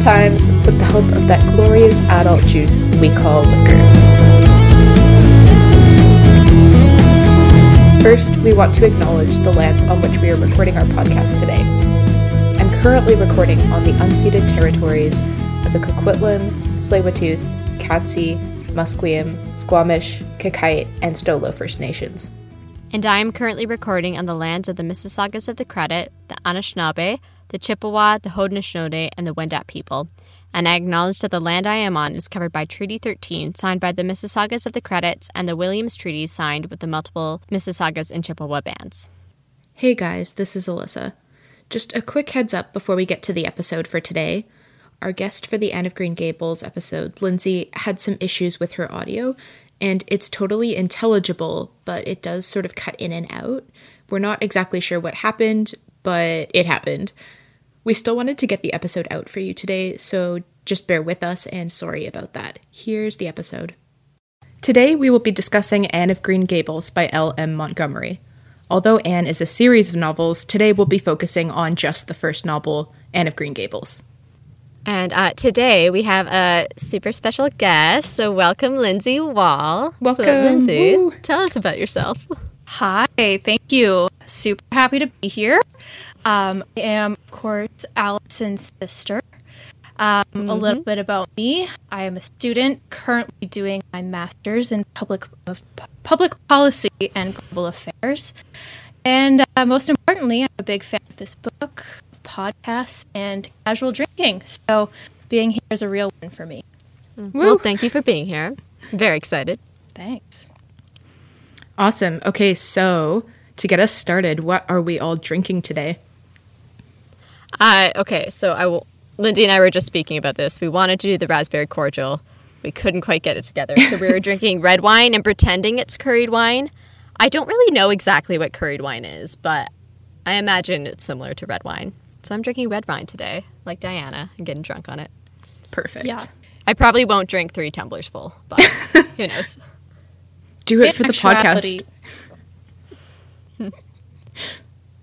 sometimes with the help of that glorious adult juice we call liquor. First, we want to acknowledge the lands on which we are recording our podcast today. I'm currently recording on the unceded territories of the Coquitlam, Tsleil-Waututh, Katzie, Musqueam, Squamish, Qayqayt, and Stolo First Nations. And I am currently recording on the lands of the Mississaugas of the Credit, the Anishinaabe, the Chippewa, the Haudenosaunee, and the Wendat people. And I acknowledge that the land I am on is covered by Treaty 13, signed by the Mississaugas of the Credits, and the Williams Treaty, signed with the multiple Mississaugas and Chippewa bands. Hey guys, this is Alyssa. Just a quick heads up before we get to the episode for today. Our guest for the Anne of Green Gables episode, Lindsay, had some issues with her audio, and it's totally intelligible, but it does sort of cut in and out. We're not exactly sure what happened, but it happened. We still wanted to get the episode out for you today, so just bear with us and sorry about that. Here's the episode. Today we will be discussing Anne of Green Gables by L. M. Montgomery. Although Anne is a series of novels, today we'll be focusing on just the first novel, Anne of Green Gables. And uh, today we have a super special guest. So welcome, Lindsay Wall. Welcome. So, Lindsay, Woo. tell us about yourself. Hi, thank you. Super happy to be here. Um, I am, of course, Allison's sister. Um, A little bit about me. I am a student currently doing my master's in public of public policy and global affairs. And uh, most importantly, I'm a big fan of this book, podcasts, and casual drinking. So being here is a real win for me. Well, thank you for being here. Very excited. Thanks. Awesome. Okay, so to get us started, what are we all drinking today? Uh, okay, so I will. Lindsay and I were just speaking about this. We wanted to do the raspberry cordial. We couldn't quite get it together. So we were drinking red wine and pretending it's currant wine. I don't really know exactly what currant wine is, but I imagine it's similar to red wine. So I'm drinking red wine today, like Diana, and getting drunk on it. Perfect. Yeah. I probably won't drink three tumblers full, but who knows? Do it In for the podcast.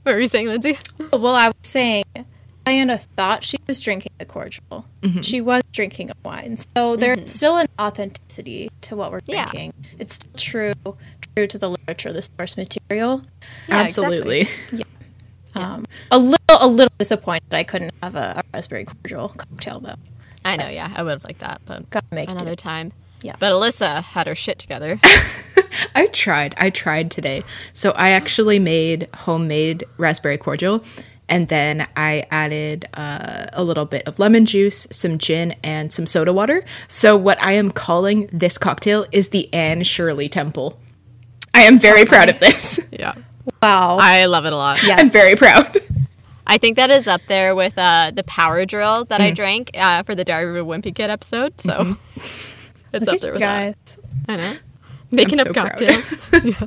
What were you saying, Lindsay? Well, I was saying Diana thought she was drinking the cordial. She was drinking a wine. So there's still an authenticity to what we're Yeah. drinking. It's still true true to the literature, the source material. Yeah, Absolutely. Um, a little a little disappointed I couldn't have a, a raspberry cordial cocktail though. I know, yeah, I would have liked that, but Gotta make another do. time. Yeah. But Alyssa had her shit together. I tried. I tried today. So I actually made homemade raspberry cordial and then I added uh, a little bit of lemon juice, some gin, and some soda water. So what I am calling this cocktail is the Anne Shirley Temple. I am very proud of this. yeah. Wow. I love it a lot. Yes. I'm very proud. I think that is up there with uh, the power drill that I drank uh, for the Diary of a Wimpy Kid episode. So it's up there with guys. that. I know. Making I'm up so proud. cocktails.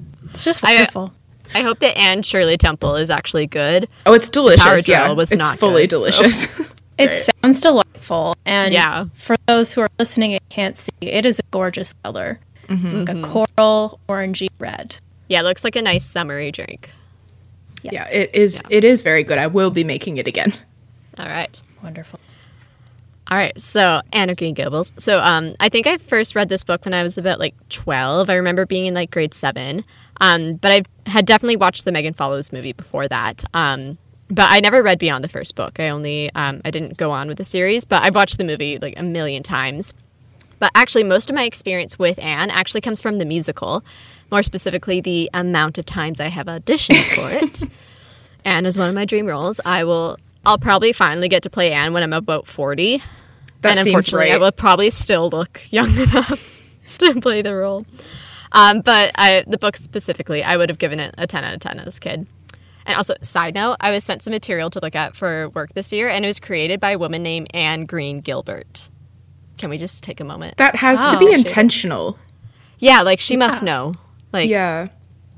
It's just I- wonderful. I hope that Anne Shirley Temple is actually good. Oh, it's delicious. Power Drill yeah, was it's not fully good, so- delicious. it Right. sounds delightful. And Yeah. for those who are listening and can't see, it is a gorgeous color. It's like a mm-hmm. coral orangey red. Yeah, it looks like a nice summery drink. yeah, it is. It is very good. I will be making it again. All right. Wonderful. All right, so Anne of Green Gables. So um, I think I first read this book when I was about like 12. I remember being in like grade seven. Um, but I had definitely watched the Megan Follows movie before that. Um, but I never read beyond the first book. I only, um, I didn't go on with the series, but I've watched the movie like a million times. But actually, most of my experience with Anne actually comes from the musical, more specifically, the amount of times I have auditioned for it. Anne is one of my dream roles. I will, I'll probably finally get to play Anne when I'm about 40 That and seems unfortunately, right. I will probably still look young enough to play the role. Um, but I, the book specifically, I would have given it a 10 out of 10 as a kid. And also, side note, I was sent some material to look at for work this year, and it was created by a woman named Anne Green Gilbert. Can we just take a moment? that has to Wow. be intentional. yeah, like she must know. Like, yeah, Yeah,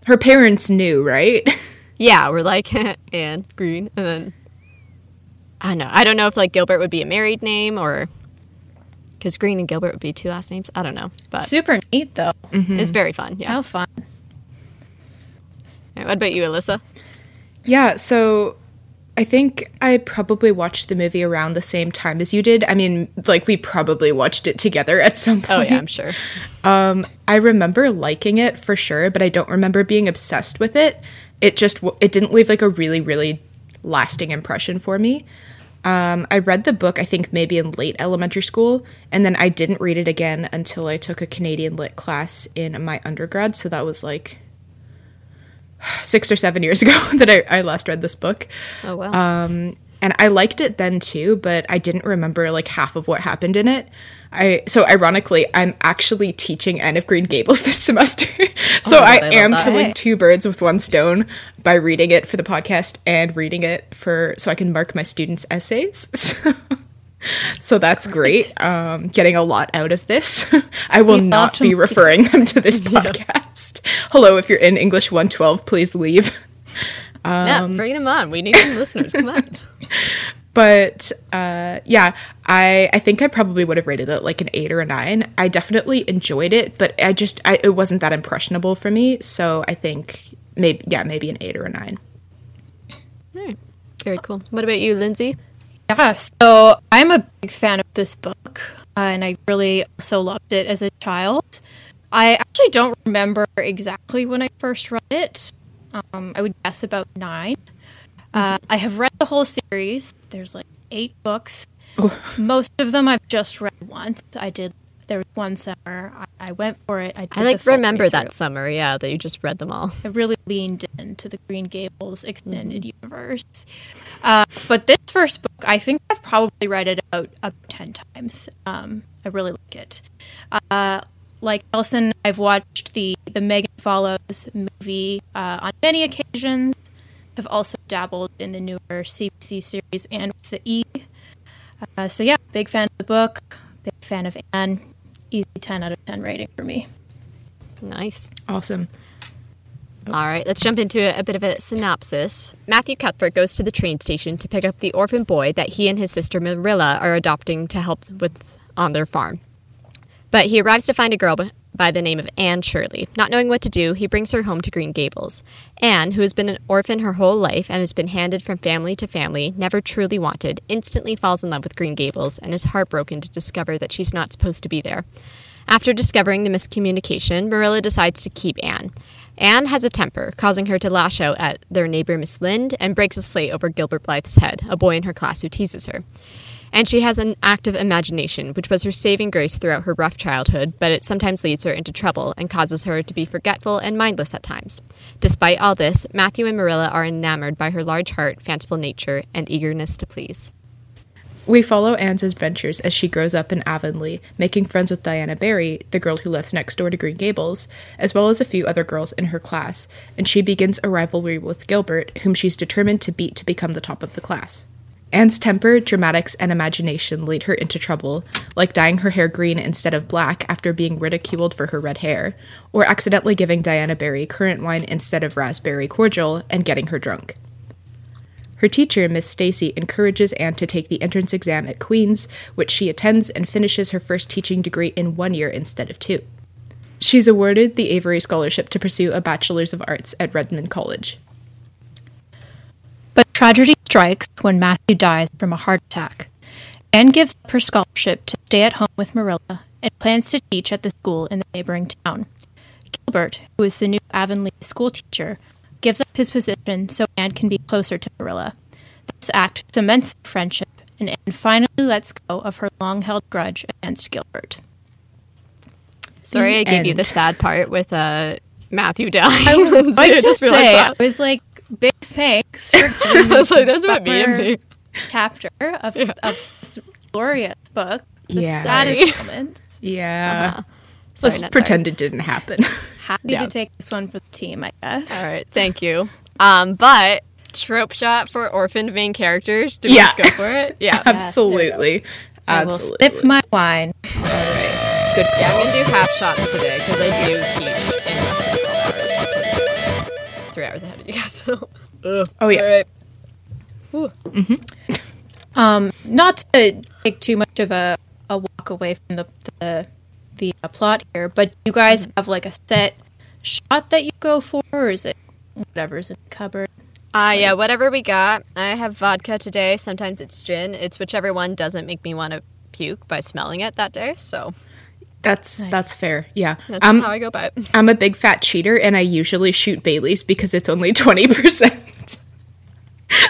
her parents knew, right? Yeah, we're like Anne Green, and then I don't know. I don't know if like Gilbert would be a married name or Because Green and Gilbert would be two last names. I don't know, but Super neat though. it's very fun. Yeah. How fun. Alright, what about you, Alyssa? Yeah, so I think I probably watched the movie around the same time as you did. I mean, like we probably watched it together at some point. Oh yeah, I'm sure. Um, I remember liking it for sure, but I don't remember being obsessed with it. It just it didn't leave like a really really lasting impression for me. Um, I read the book I think maybe in late elementary school, and then I didn't read it again until I took a Canadian lit class in my undergrad. So that was like six or seven years ago that I, I last read this book. Oh well. Um, and I liked it then too, but I didn't remember like half of what happened in it. I so ironically, I'm actually teaching Anne of Green Gables this semester, so my I, God, I love am that. killing two birds with one stone by reading it for the podcast and reading it for so I can mark my students' essays. So, so that's great. Um, getting a lot out of this. I will love not be referring them to this podcast. Hello, if you're in English 112, please leave. yeah, bring them on. We need some listeners. Come on. But uh, yeah, I I think I probably would have rated it like an eight or a nine. I definitely enjoyed it, but I just I, it wasn't that impressionable for me. So I think maybe yeah maybe an eight or a nine. All right. Very cool. What about you, Lindsay? Yeah, so I'm a big fan of this book, uh, and I really also loved it as a child. I actually don't remember exactly when I first read it. Um, I would guess about nine. Uh, I have read the whole series. There's like eight books. Most of them I've just read once. I did. There was one summer I, I went for it. I, did I like remember that summer. Yeah, that you just read them all. I really leaned into the Green Gables extended universe. Uh, but this first book, I think I've probably read it about up 10 times. Um, I really like it. Uh, like Allison, I've watched the, the Megan Follows movie uh, on many occasions. I've also dabbled in the newer CBC series Anne with the E. Uh, so, yeah, big fan of the book, big fan of Anne. Easy 10 out of 10 rating for me. Nice. Awesome. All right, let's jump into a, a bit of a synopsis. Matthew Cuthbert goes to the train station to pick up the orphan boy that he and his sister Marilla are adopting to help with on their farm. But he arrives to find a girl b- by the name of Anne Shirley. Not knowing what to do, he brings her home to Green Gables. Anne, who has been an orphan her whole life and has been handed from family to family, never truly wanted, instantly falls in love with Green Gables and is heartbroken to discover that she's not supposed to be there. After discovering the miscommunication, Marilla decides to keep Anne. Anne has a temper, causing her to lash out at their neighbor Miss Lynde and breaks a slate over Gilbert Blythe's head, a boy in her class who teases her. And she has an active imagination, which was her saving grace throughout her rough childhood, but it sometimes leads her into trouble and causes her to be forgetful and mindless at times. Despite all this, Matthew and Marilla are enamored by her large heart, fanciful nature, and eagerness to please. We follow Anne's adventures as she grows up in Avonlea, making friends with Diana Barry, the girl who lives next door to Green Gables, as well as a few other girls in her class, and she begins a rivalry with Gilbert, whom she's determined to beat to become the top of the class. Anne's temper, dramatics, and imagination lead her into trouble, like dyeing her hair green instead of black after being ridiculed for her red hair, or accidentally giving Diana Barry currant wine instead of raspberry cordial and getting her drunk. Her teacher, Miss Stacy, encourages Anne to take the entrance exam at Queen's, which she attends and finishes her first teaching degree in one year instead of two. She's awarded the Avery Scholarship to pursue a Bachelor's of Arts at Redmond College. But tragedy strikes when Matthew dies from a heart attack. Anne gives up her scholarship to stay at home with Marilla and plans to teach at the school in the neighboring town. Gilbert, who is the new Avonlea school teacher, gives up his position so Anne can be closer to Marilla. This act cements their friendship, and Anne finally lets go of her long held grudge against Gilbert. Sorry, I gave you the sad part with uh, Matthew dying. I was to just realized say, I was like, big thanks for giving me I was like, that's what me and bummer me. chapter of, of this glorious book. The Yeah. saddest Sorry. moments. Yeah. Sorry, Let's not pretend it didn't happen. Happy Yeah. to take this one for the team, I guess. All right, thank you. Um, but trope shot for orphaned main characters. Do we Yeah. just go for it? Yeah. Absolutely. I will Absolutely. sip my wine. All right, good call. Yeah, I'm gonna do half shots today because I do teach Three hours ahead of you guys. So. Oh, yeah. All right. Um, not to take too much of a, a walk away from the the, the uh, plot here. But you guys have like a set shot that you go for, or is it whatever's in the cupboard? Uh, yeah, whatever we got. I have vodka today. Sometimes it's gin. It's whichever one doesn't make me want to puke by smelling it that day. So That's that's fair. Yeah. that's I'm, how I go by it. I'm a big fat cheater and I usually shoot Bailey's because it's only 20%.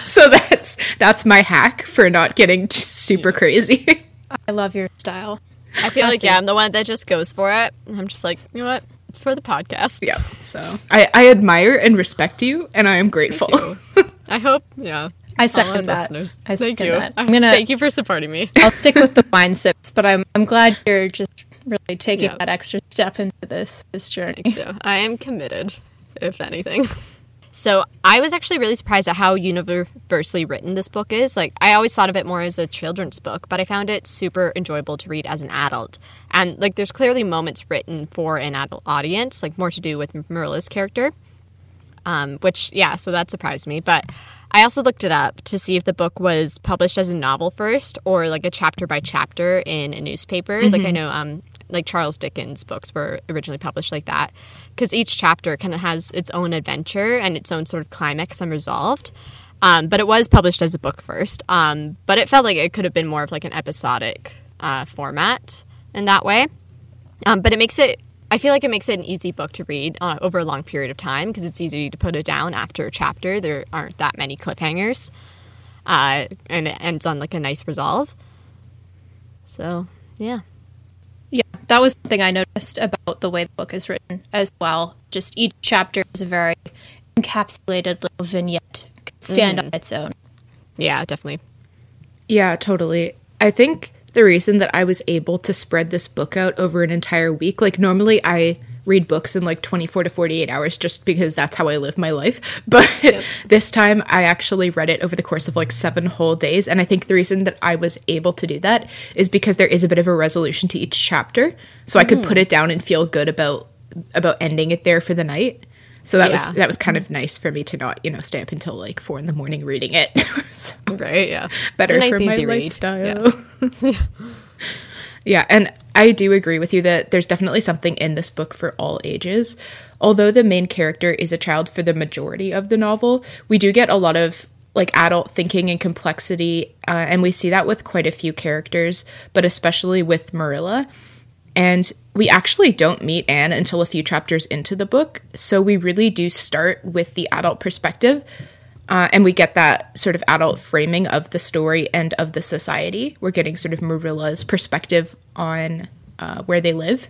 so that's that's my hack for not getting t- super crazy. I love your style. I feel like, yeah, I'm the one that just goes for it. And I'm just like, you know what? It's for the podcast. yeah. So I, I admire and respect you and I am grateful. I hope, yeah. I second that. listeners. I Thank second you. that. I'm gonna. Thank you for supporting me. I'll stick with the wine sips, but I'm I'm glad you're just really taking Yeah. that extra step into this this journey. So I am committed, if anything. So I was actually really surprised at how universally written this book is. Like I always thought of it more as a children's book, but I found it super enjoyable to read as an adult. And like there's clearly moments written for an adult audience, like more to do with Marilla's character. Um, which yeah, so that surprised me. But I also looked it up to see if the book was published as a novel first or like a chapter by chapter in a newspaper. Like I know um like Charles Dickens books were originally published like that because each chapter kind of has its own adventure and its own sort of climax unresolved. Um, but it was published as a book first. Um, but it felt like it could have been more of like an episodic uh, format in that way. Um, but it makes it, I feel like it makes it an easy book to read uh, over a long period of time because it's easy to put it down after a chapter. There aren't that many cliffhangers. Uh, and it ends on like a nice resolve. So, yeah. Yeah, that was something I noticed about the way the book is written as well. Just each chapter is a very encapsulated little vignette, can stand mm-hmm. on its own. Yeah, definitely. Yeah, totally. I think the reason that I was able to spread this book out over an entire week, like normally I read books in like 24 to 48 hours just because that's how I live my life. But this time I actually read it over the course of like seven whole days. And I think the reason that I was able to do that is because there is a bit of a resolution to each chapter. So I could mm. put it down and feel good about about ending it there for the night. So that Yeah. was that was kind of nice for me to not, you know, stay up until like four in the morning reading it. So Right, yeah. better it's a nice, for my read. lifestyle. Yeah. and I do agree with you that there's definitely something in this book for all ages. Although the main character is a child for the majority of the novel, we do get a lot of like adult thinking and complexity, uh, and we see that with quite a few characters, but especially with Marilla. And we actually don't meet Anne until a few chapters into the book, so we really do start with the adult perspective. Uh, and we get that sort of adult framing of the story and of the society. We're getting sort of Marilla's perspective on uh, where they live.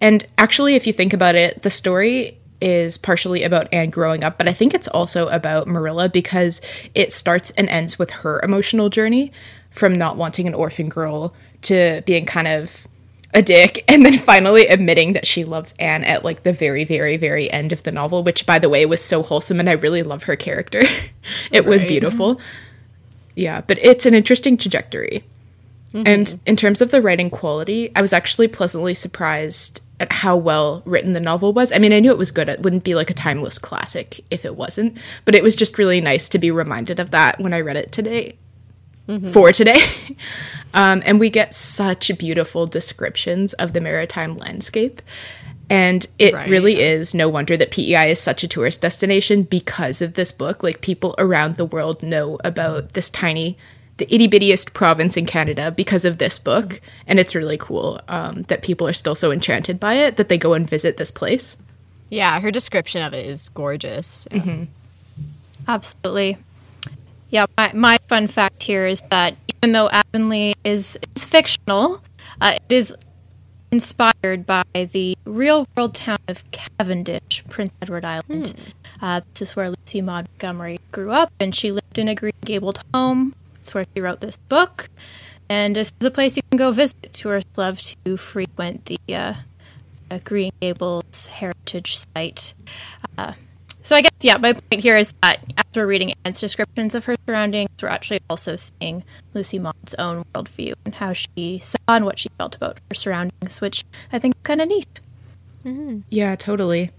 And actually, if you think about it, the story is partially about Anne growing up, but I think it's also about Marilla because it starts and ends with her emotional journey from not wanting an orphan girl to being kind of a dick and then finally admitting that she loves Anne at like the very very very end of the novel which by the way was so wholesome and I really love her character. it was beautiful. Yeah, but it's an interesting trajectory. Mm-hmm. And in terms of the writing quality, I was actually pleasantly surprised at how well written the novel was. I mean, I knew it was good. It wouldn't be like a timeless classic if it wasn't, but it was just really nice to be reminded of that when I read it today mm-hmm. for today. um, and we get such beautiful descriptions of the maritime landscape. And it Right. really is no wonder that PEI is such a tourist destination because of this book. Like, people around the world know about this tiny, the itty bittiest province in Canada because of this book. And it's really cool um, that people are still so enchanted by it that they go and visit this place. Yeah, her description of it is gorgeous. Yeah. Absolutely. Yeah, my, my fun fact here is that even though Avonlea is, is fictional, uh, it is inspired by the real world town of Cavendish, Prince Edward Island. Uh, this is where Lucy Maud Montgomery grew up, and she lived in a green gabled home. It's where she wrote this book. And this is a place you can go visit. Tourists love to frequent the, uh, the Green Gables Heritage Site. Uh, so I guess yeah, my point here is that after reading Anne's descriptions of her surroundings, we're actually also seeing Lucy Maud's own worldview and how she saw and what she felt about her surroundings, which I think is kind of neat. Mm-hmm. Yeah, totally.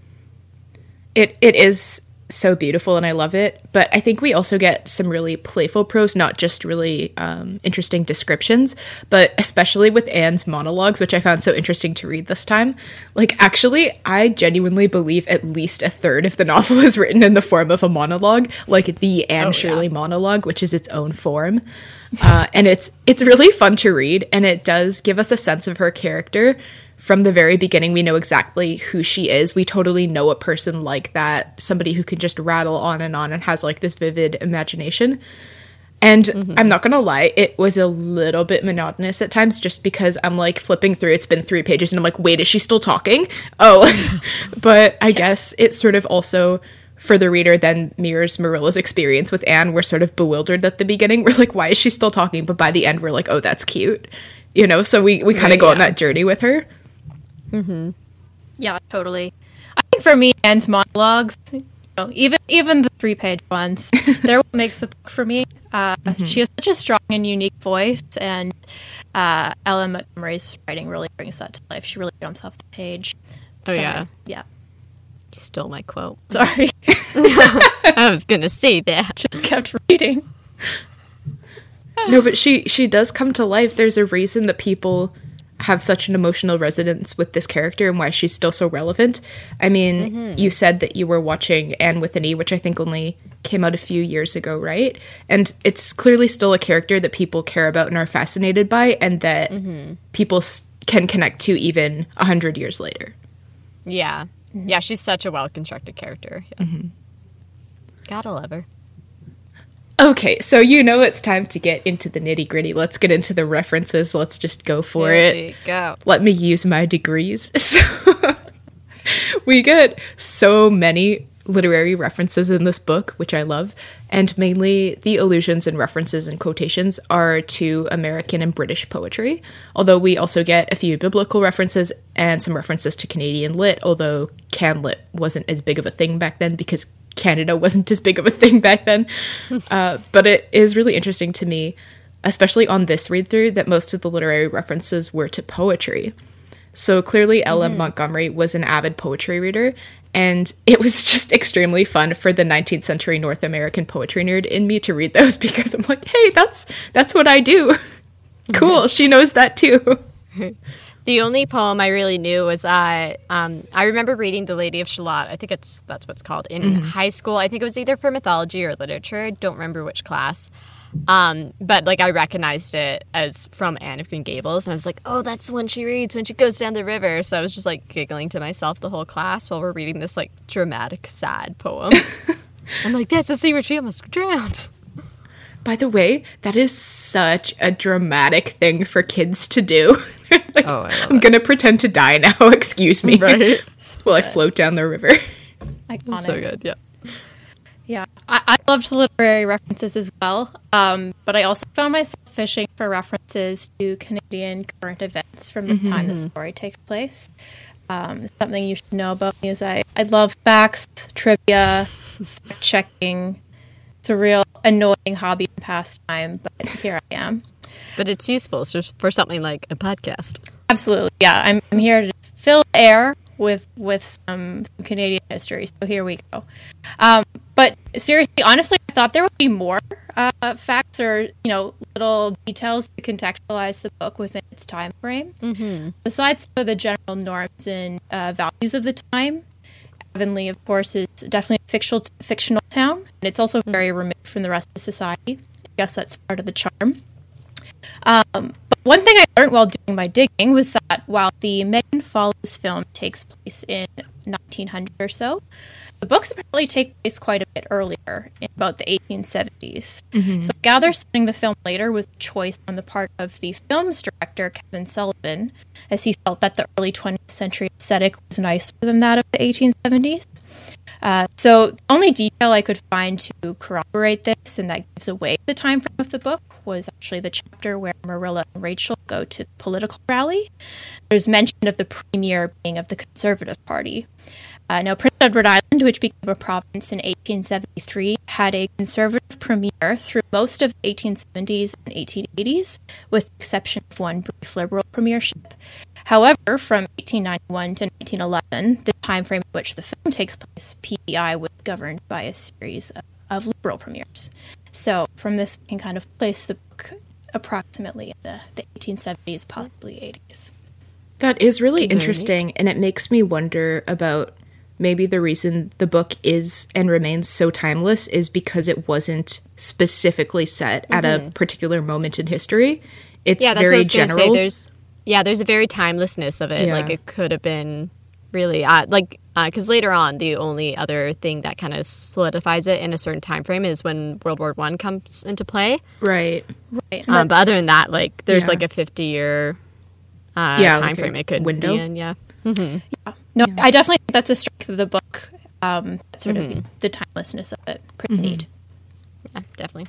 It it is so beautiful and I love it. But I think we also get some really playful prose, not just really um, interesting descriptions, but especially with Anne's monologues, which I found so interesting to read this time. Like, actually, I genuinely believe at least a third of the novel is written in the form of a monologue, like the Anne oh, Shirley yeah. monologue, which is its own form. Uh, and it's it's really fun to read, and it does give us a sense of her character from the very beginning, we know exactly who she is. We totally know a person like that, somebody who can just rattle on and on and has like this vivid imagination. And mm-hmm. I'm not gonna lie, it was a little bit monotonous at times just because I'm like flipping through, it's been three pages, and I'm like, wait, is she still talking? Oh, but I guess it's sort of also for the reader then mirrors Marilla's experience with Anne. We're sort of bewildered at the beginning. We're like, why is she still talking? But by the end, we're like, oh, that's cute. You know, so we, we kind of go yeah. on that journey with her. Mm-hmm. Yeah, totally. I think for me, and monologues, you know, even even the three page ones, they're what makes the book for me. Uh, mm-hmm. She has such a strong and unique voice, and uh, L.M. Montgomery's writing really brings that to life. She really jumps off the page. Oh yeah, yeah. You stole my quote. Sorry, I was gonna say that. Just kept reading. No, but she she does come to life. There's a reason that people have such an emotional resonance with this character and why she's still so relevant. I mean, mm-hmm. you said that you were watching Anne with an E, which I think only came out a few years ago, right? And it's clearly still a character that people care about and are fascinated by, and that mm-hmm. people s- can connect to even a hundred years later. Yeah, yeah, she's such a well constructed character. Yeah. Mm-hmm. Gotta love her. Okay, so you know it's time to get into the nitty gritty. Let's get into the references. Let's just go for Here it. go. Let me use my degrees. So we get so many literary references in this book, which I love, and mainly the allusions and references and quotations are to American and British poetry. Although we also get a few biblical references and some references to Canadian lit, although Canlit wasn't as big of a thing back then because Canada wasn't as big of a thing back then. uh, but it is really interesting to me, especially on this read through, that most of the literary references were to poetry. So clearly, L.M. Mm. Montgomery was an avid poetry reader, and it was just extremely fun for the 19th century North American poetry nerd in me to read those because I'm like, hey, that's that's what I do. cool, she knows that too. The only poem I really knew was uh, um, I remember reading The Lady of Shalott. I think it's that's what's called in mm-hmm. high school. I think it was either for mythology or literature. I don't remember which class. Um, but like I recognized it as from Anne of Green Gables, and I was like, "Oh, that's when she reads when she goes down the river." So I was just like giggling to myself the whole class while we're reading this like dramatic, sad poem. I'm like, "That's the scene where she almost drowned." By the way, that is such a dramatic thing for kids to do. like, oh, I'm gonna pretend to die now. Excuse me. Right. While I float down the river. Iconic. So good. Yeah. Yeah, I, I loved the literary references as well, um, but I also found myself fishing for references to Canadian current events from the mm-hmm. time the story takes place. Um, something you should know about me is I, I love facts, trivia, fact checking. It's a real annoying hobby and pastime, but here I am. But it's useful for something like a podcast. Absolutely, yeah. I'm, I'm here to fill air with with some, some Canadian history. So here we go. Um, but seriously, honestly, I thought there would be more uh, facts or you know little details to contextualize the book within its time frame. Mm-hmm. Besides some of the general norms and uh, values of the time, Avonlea, of course, is definitely a fictional fictional town, and it's also very removed from the rest of society. I guess that's part of the charm. Um, but one thing I learned while doing my digging was that while the Megan Follows film takes place in 1900 or so, the books apparently take place quite a bit earlier, in about the 1870s. Mm-hmm. So I gather setting the film later was a choice on the part of the film's director, Kevin Sullivan, as he felt that the early 20th century aesthetic was nicer than that of the 1870s. Uh, so the only detail I could find to corroborate this and that gives away the time frame of the book was actually the chapter where Marilla and Rachel go to the political rally. There's mention of the premier being of the Conservative Party. Uh, now, Prince Edward Island, which became a province in 1873, had a conservative premier through most of the 1870s and 1880s, with the exception of one brief liberal premiership. However, from 1891 to 1911, the time frame in which the film takes place, PEI was governed by a series of, of liberal premieres. So, from this, we can kind of place the book approximately in the, the 1870s, possibly 80s. That is really interesting, and it makes me wonder about maybe the reason the book is and remains so timeless is because it wasn't specifically set at a mm-hmm. particular moment in history. It's yeah, that's what I very was general. say. There's yeah, there's a very timelessness of it. Yeah. Like it could have been really uh, like because later on, the only other thing that kind of solidifies it in a certain time frame is when World War One comes into play. right. Right. Um, but other than that, like there's Yeah. like a 50 year uh, Yeah, time like frame it could window. be in. Yeah. mm-hmm. yeah. No, I definitely think that's a strength of the book. Um, sort of the timelessness of it. Pretty neat. Yeah, definitely.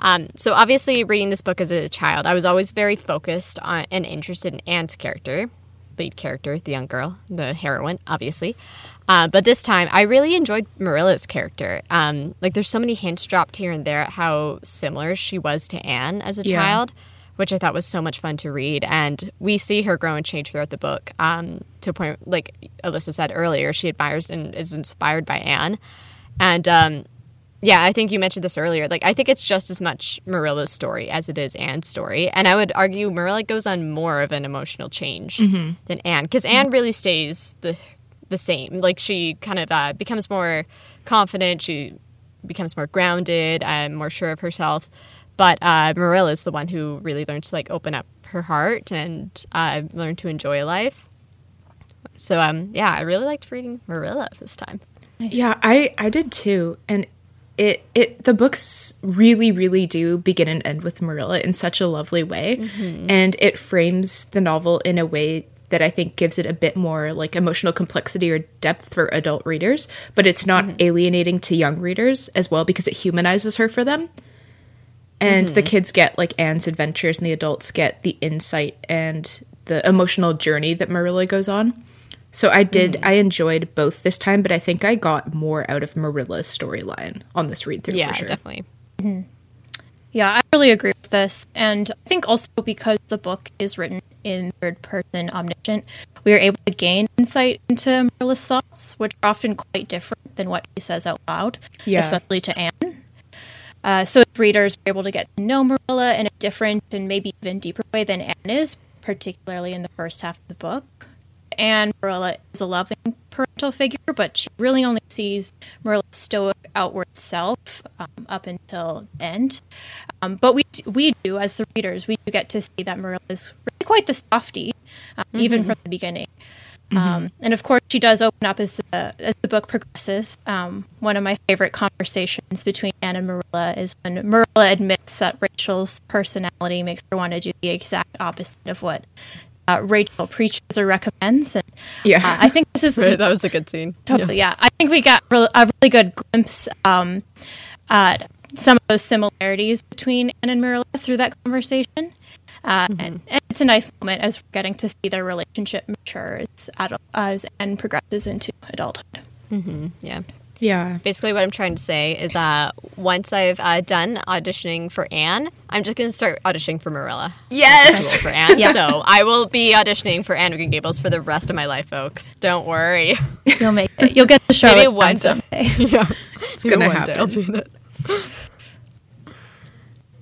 Um, so obviously, reading this book as a child, I was always very focused on and interested in Anne's character, lead character, the young girl, the heroine, obviously. Uh, but this time, I really enjoyed Marilla's character. Um, like, there's so many hints dropped here and there at how similar she was to Anne as a Yeah. child, which I thought was so much fun to read. And we see her grow and change throughout the book um, to a point, like Alyssa said earlier, she admires and is inspired by Anne. And um, yeah, I think you mentioned this earlier. Like, I think it's just as much Marilla's story as it is Anne's story. And I would argue Marilla goes on more of an emotional change than Anne, because Anne really stays the the same. Like, she kind of uh, becomes more confident. She becomes more grounded and more sure of herself. But uh, Marilla is the one who really learns to like open up her heart and uh, learn to enjoy life. So um, yeah, I really liked reading Marilla this time. Yeah, I I did too, and it it the books really really do begin and end with Marilla in such a lovely way, mm-hmm. and it frames the novel in a way that I think gives it a bit more like emotional complexity or depth for adult readers, but it's not mm-hmm. alienating to young readers as well because it humanizes her for them. And the mm-hmm. kids get like Anne's adventures, and the adults get the insight and the emotional journey that Marilla goes on. So I did, I enjoyed both this time, but I think I got more out of Marilla's storyline on this read through Yeah, for sure. definitely. Yeah, I really agree with this. And I think also because the book is written in third person omniscient, we are able to gain insight into Marilla's thoughts, which are often quite different than what he says out loud, Yeah. especially to Anne. Uh, so as readers are able to get to know Marilla in a different and maybe even deeper way than Anne is, particularly in the first half of the book. And Marilla is a loving parental figure, but she really only sees Marilla's stoic outward self um, up until the end. Um, but we we do, as the readers, we do get to see that Marilla is really quite the softie, um, even from the beginning. Um, and of course, she does open up as the as the book progresses. Um, one of my favorite conversations between Anne and Marilla is when Marilla admits that Rachel's personality makes her want to do the exact opposite of what uh, Rachel preaches or recommends. And Yeah. uh, I think this is Right, that was a good scene. Totally, yeah. I think we got re- a really good glimpse um, at some of those similarities between Anne and Marilla through that conversation. Uh, and, and it's a nice moment as we're getting to see their relationship mature as, adult, as Anne progresses into adulthood. Yeah. Yeah. Basically, what I'm trying to say is, uh, once I've uh, done auditioning for Anne, I'm just going to start auditioning for Marilla. Yes. For Anne, yeah. so I will be auditioning for Anne of Green Gables for the rest of my life, folks. Don't worry. You'll make it. You'll get the show Maybe one day. someday. yeah, It's going to happen.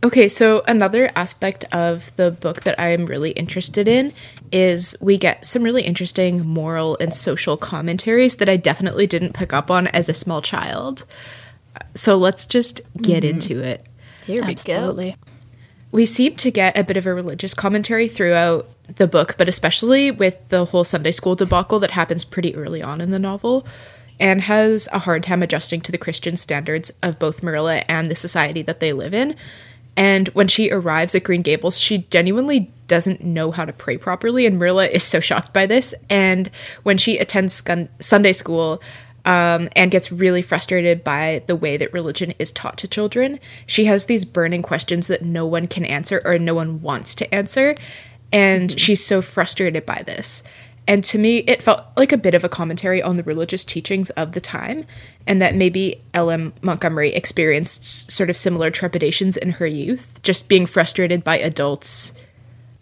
Okay, so another aspect of the book that I am really interested in is we get some really interesting moral and social commentaries that I definitely didn't pick up on as a small child. So let's just get mm-hmm. into it. Here we go. We seem to get a bit of a religious commentary throughout the book, but especially with the whole Sunday school debacle that happens pretty early on in the novel. Anne has a hard time adjusting to the Christian standards of both Marilla and the society that they live in. And when she arrives at Green Gables, she genuinely doesn't know how to pray properly, and Marilla is so shocked by this. And when she attends Scun- Sunday school, um, and gets really frustrated by the way that religion is taught to children. She has these burning questions that no one can answer or no one wants to answer, and she's so frustrated by this. And to me, it felt like a bit of a commentary on the religious teachings of the time, and that maybe L.M. Montgomery experienced sort of similar trepidations in her youth, just being frustrated by adults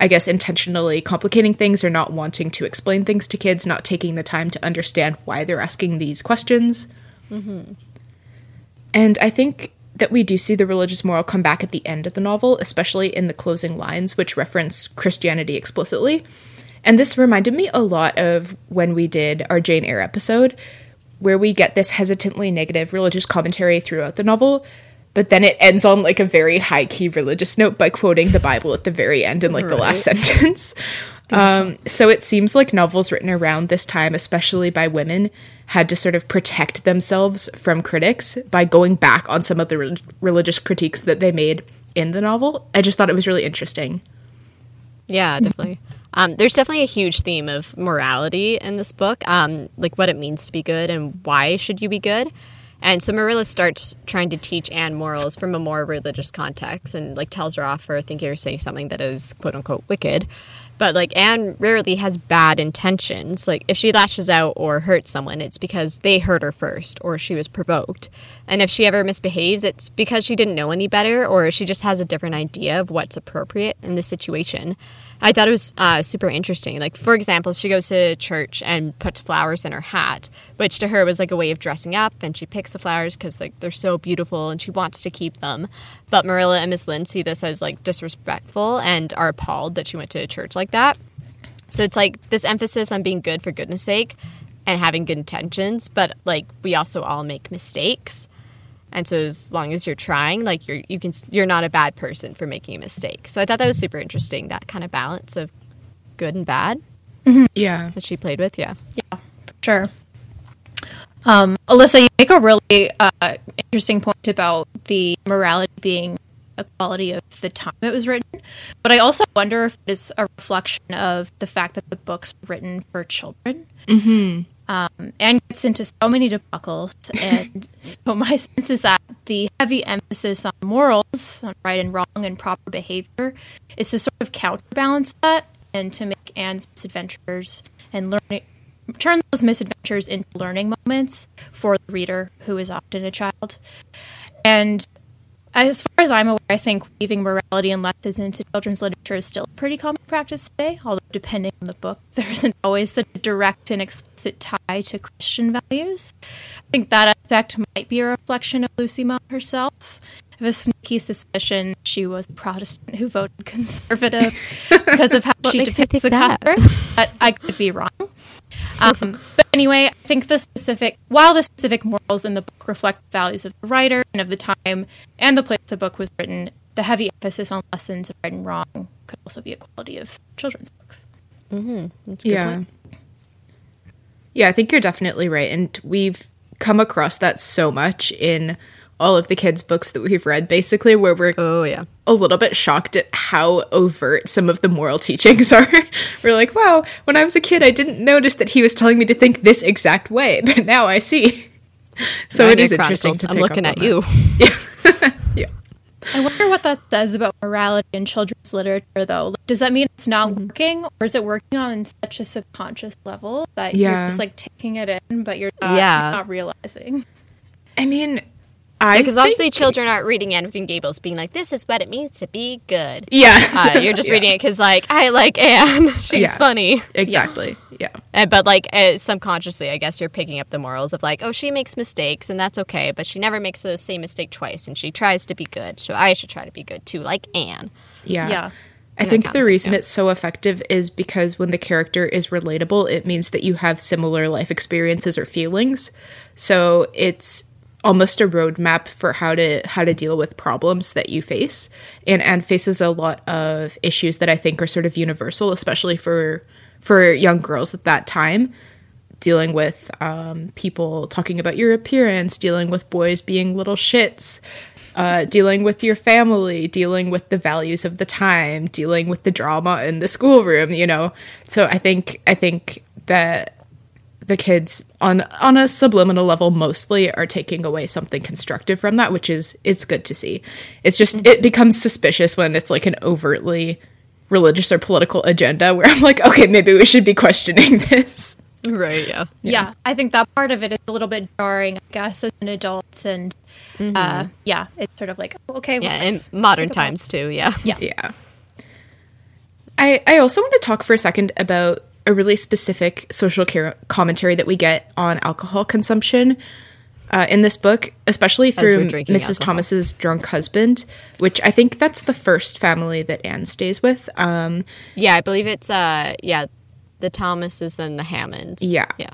I guess, intentionally complicating things or not wanting to explain things to kids, not taking the time to understand why they're asking these questions. Mm-hmm. And I think that we do see the religious moral come back at the end of the novel, especially in the closing lines, which reference Christianity explicitly. And this reminded me a lot of when we did our Jane Eyre episode, where we get this hesitantly negative religious commentary throughout the novel, but then it ends on like a very high key religious note by quoting the Bible at the very end in like the last sentence. Um, so it seems like novels written around this time, especially by women, had to sort of protect themselves from critics by going back on some of the re- religious critiques that they made in the novel. I just thought it was really interesting. Yeah, definitely. Um, there's definitely a huge theme of morality in this book, um, like what it means to be good and why should you be good. And so Marilla starts trying to teach Anne morals from a more religious context and like tells her off for thinking or saying something that is quote unquote wicked. But like Anne rarely has bad intentions. Like if she lashes out or hurts someone, it's because they hurt her first or she was provoked. And if she ever misbehaves, it's because she didn't know any better or she just has a different idea of what's appropriate in the situation. I thought it was uh, super interesting. Like, for example, she goes to church and puts flowers in her hat, which to her was like a way of dressing up, and she picks the flowers because like they're so beautiful and she wants to keep them. But Marilla and Miss Lynde see this as like disrespectful and are appalled that she went to a church like that. So it's like this emphasis on being good for goodness sake and having good intentions, but like we also all make mistakes. And so as long as you're trying, like you're you can you're not a bad person for making a mistake. So I thought that was super interesting that kind of balance of good and bad Yeah. that she played with. Yeah, yeah. Sure. Um, Alyssa, you make a really uh, interesting point about the morality being a quality of the time it was written. But I also wonder if it is a reflection of the fact that the book's written for children. Mm-hmm. Um, and gets into so many debacles. And so my sense is that the heavy emphasis on morals, on right and wrong and proper behavior, is to sort of counterbalance that and to make Anne's misadventures and learning turn those misadventures into learning moments for the reader who is often a child. And as far as I'm aware, I think weaving morality and lessons into children's literature is still a pretty common practice today, although depending on the book, there isn't always such a direct and explicit tie to Christian values. I think that aspect might be a reflection of Lucy Maud herself. I have a sneaky suspicion she was a Protestant who voted conservative because of how she depicts the? Catholics, but I could be wrong. Um, but anyway, I think the specific, while the specific morals in the book reflect the values of the writer and of the time and the place the book was written, the heavy emphasis on lessons of right and wrong could also be a quality of children's books. That's a good yeah. point. Yeah, I think you're definitely right. And we've come across that so much in all of the kids' books that we've read, basically, where we're Oh yeah. a little bit shocked at how overt some of the moral teachings are. we're like, wow, when I was a kid, I didn't notice that he was telling me to think this exact way, but now I see. So it Narnia interesting to I'm looking at you. that. Yeah. I wonder what that says about morality in children's literature, though. Like, does that mean it's not Mm-hmm. working, or is it working on such a subconscious level that Yeah. you're just like taking it in, but you're not, Yeah. not realizing? I mean, I Because obviously children aren't reading Anne of Green Gables being like, this is what it means to be good. yeah, Uh, you're just Yeah. reading it because like, I like Anne. She's Yeah. funny. exactly. Yeah. Uh, but like uh, subconsciously, I guess you're picking up the morals of like, oh, she makes mistakes and that's okay, but she never makes the same mistake twice, and she tries to be good, so I should try to be good too, like Anne. Yeah. Yeah. I think the of thing, reason yeah. it's so effective is because when the character is relatable, it means that you have similar life experiences or feelings. So it's almost a roadmap for how to how to deal with problems that you face. And and faces a lot of issues that I think are sort of universal, especially for for young girls at that time dealing with um, people talking about your appearance, dealing with boys being little shits, uh, dealing with your family, dealing with the values of the time, dealing with the drama in the schoolroom. You know, so I think I think that the kids on on a subliminal level mostly are taking away something constructive from that, which is is good to see. It's just it becomes suspicious when it's like an overtly religious or political agenda where I'm like, okay, maybe we should be questioning this. Right, yeah. yeah. I think that part of it is a little bit jarring, I guess, as an adult. And uh, yeah, it's sort of like, oh, okay, well, Yeah, in modern let's take a times too, yeah. Yeah. Yeah. I, I also want to talk for a second about a really specific social care commentary that we get on alcohol consumption uh, in this book, especially through Mrs. alcohol. Thomas's drunk husband, which I think that's the first family that Anne stays with. Um, Yeah, I believe it's uh yeah, the Thomases then the Hammonds. Yeah. Yeah.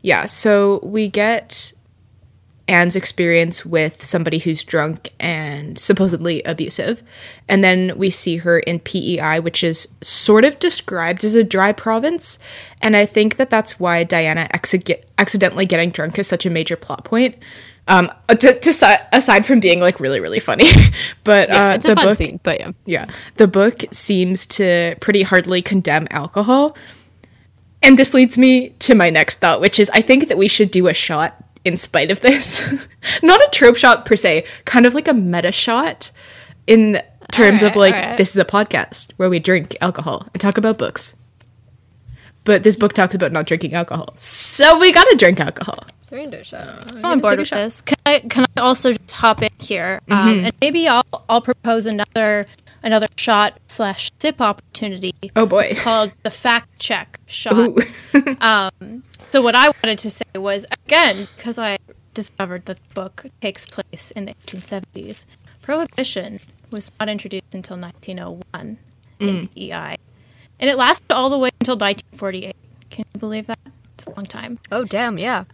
yeah, so we get Anne's experience with somebody who's drunk and supposedly abusive. And then we see her in PEI, which is sort of described as a dry province. And I think that that's why Diana acci- accidentally getting drunk is such a major plot point. Um, to, to, aside from being like really, really funny, but Yeah, uh, the book, scene, but yeah. yeah, the book seems to pretty hardly condemn alcohol. And this leads me to my next thought, which is I think that we should do a shot in spite of this. Not a trope shot per se, kind of like a meta shot in terms of like alright. this is a podcast where we drink alcohol and talk about books. But this book talks about not drinking alcohol. So we gotta drink alcohol. I'm on board take with shot. this. Can I can I also just hop in here? Um, and maybe I'll I'll propose another another shot slash sip opportunity Oh boy. called the fact check shot. Ooh. So what I wanted to say was again because I discovered that the book takes place in the 1870s. Prohibition was not introduced until 1901 in PEI, and it lasted all the way until 1948. Can you believe that? It's a long time. Oh damn, yeah.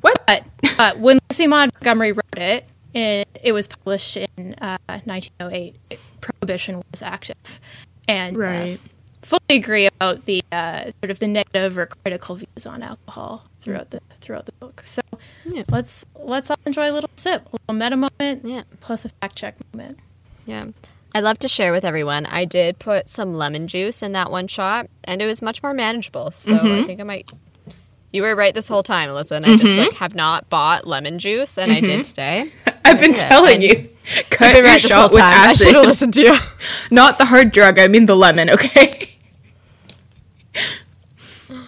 what? But uh, when Lucy Maud Montgomery wrote it, it, it was published in uh, 1908. Prohibition was active, and uh, Right. Fully agree about the uh, sort of the negative or critical views on alcohol throughout the throughout the book. So Yeah. let's let's all enjoy a little sip, a little meta moment, Yeah. plus a fact check moment. Yeah. I'd love to share with everyone. I did put some lemon juice in that one shot, and it was much more manageable. So I mm-hmm. think I might. You were right this whole time, Alyssa. And I just like mm-hmm. have not bought lemon juice, and I did mm-hmm. today. I've been telling and- you. Cut I've your right this whole shot with time. I should acid. have listened to you. Not the hard drug, I mean the lemon, okay?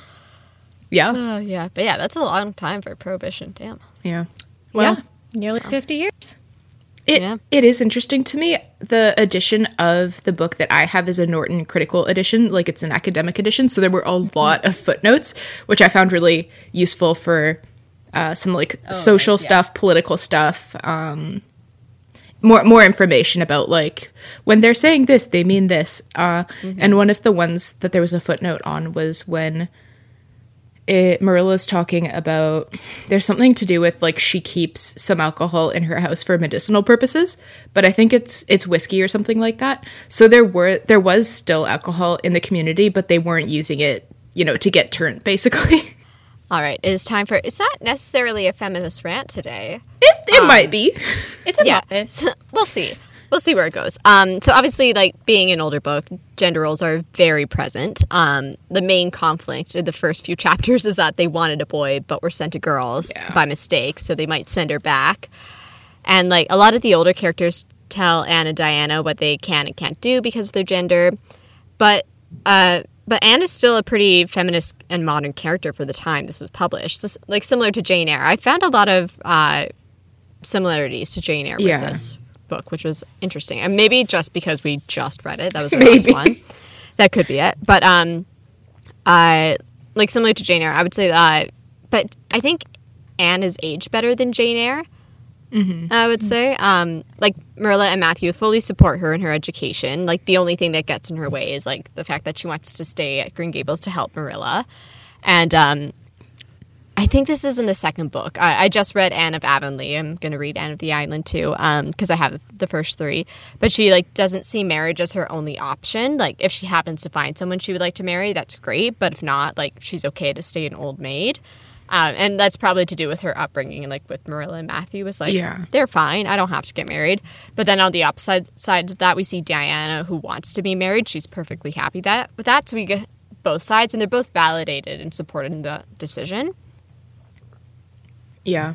yeah. Oh yeah, but yeah, that's a long time for prohibition. Damn. Yeah. Well, yeah, nearly 50 years. it, Yeah. it is interesting to me. The edition of the book that I have is a Norton critical edition, like it's an academic edition. So there were a lot of footnotes, which I found really useful for uh, some like social nice, yeah. stuff, political stuff, um, more more information about like when they're saying this, they mean this. Uh, And one of the ones that there was a footnote on was when it, Marilla's talking about there's something to do with like she keeps some alcohol in her house for medicinal purposes, but I think it's it's whiskey or something like that. So there were there was still alcohol in the community, but they weren't using it, you know, to get turned basically. All right, it is time for. It's not necessarily a feminist rant today. It it might be. It's a yeah, we'll see. We'll see where it goes. Um, so obviously, like being an older book, gender roles are very present. Um, the main conflict in the first few chapters is that they wanted a boy but were sent to girls Yeah. by mistake, so they might send her back. And like a lot of the older characters tell Anne and Diana what they can and can't do because of their gender, but uh, but Anne is still a pretty feminist and modern character for the time this was published. This, like similar to Jane Eyre, I found a lot of uh, similarities to Jane Eyre with Yeah. this book, which was interesting. And maybe just because we just read it, that was our Maybe. last one. That could be it. But um, I like similar to Jane Eyre, I would say that. But I think Anne is aged better than Jane Eyre. I would say, um, like Marilla and Matthew fully support her in her education. Like the only thing that gets in her way is like the fact that she wants to stay at Green Gables to help Marilla, and um, I think this is in the second book. I, I just read Anne of Avonlea. I'm going to read Anne of the Island too, because I have the first three. But she like doesn't see marriage as her only option. Like if she happens to find someone she would like to marry, that's great. But if not, like she's okay to stay an old maid. Um, and that's probably to do with her upbringing. And like with Marilla and Matthew was like, Yeah. they're fine. I don't have to get married. But then on the opposite side of that, we see Diana who wants to be married. She's perfectly happy that with that. So we get both sides, and they're both validated and supported in the decision. Yeah.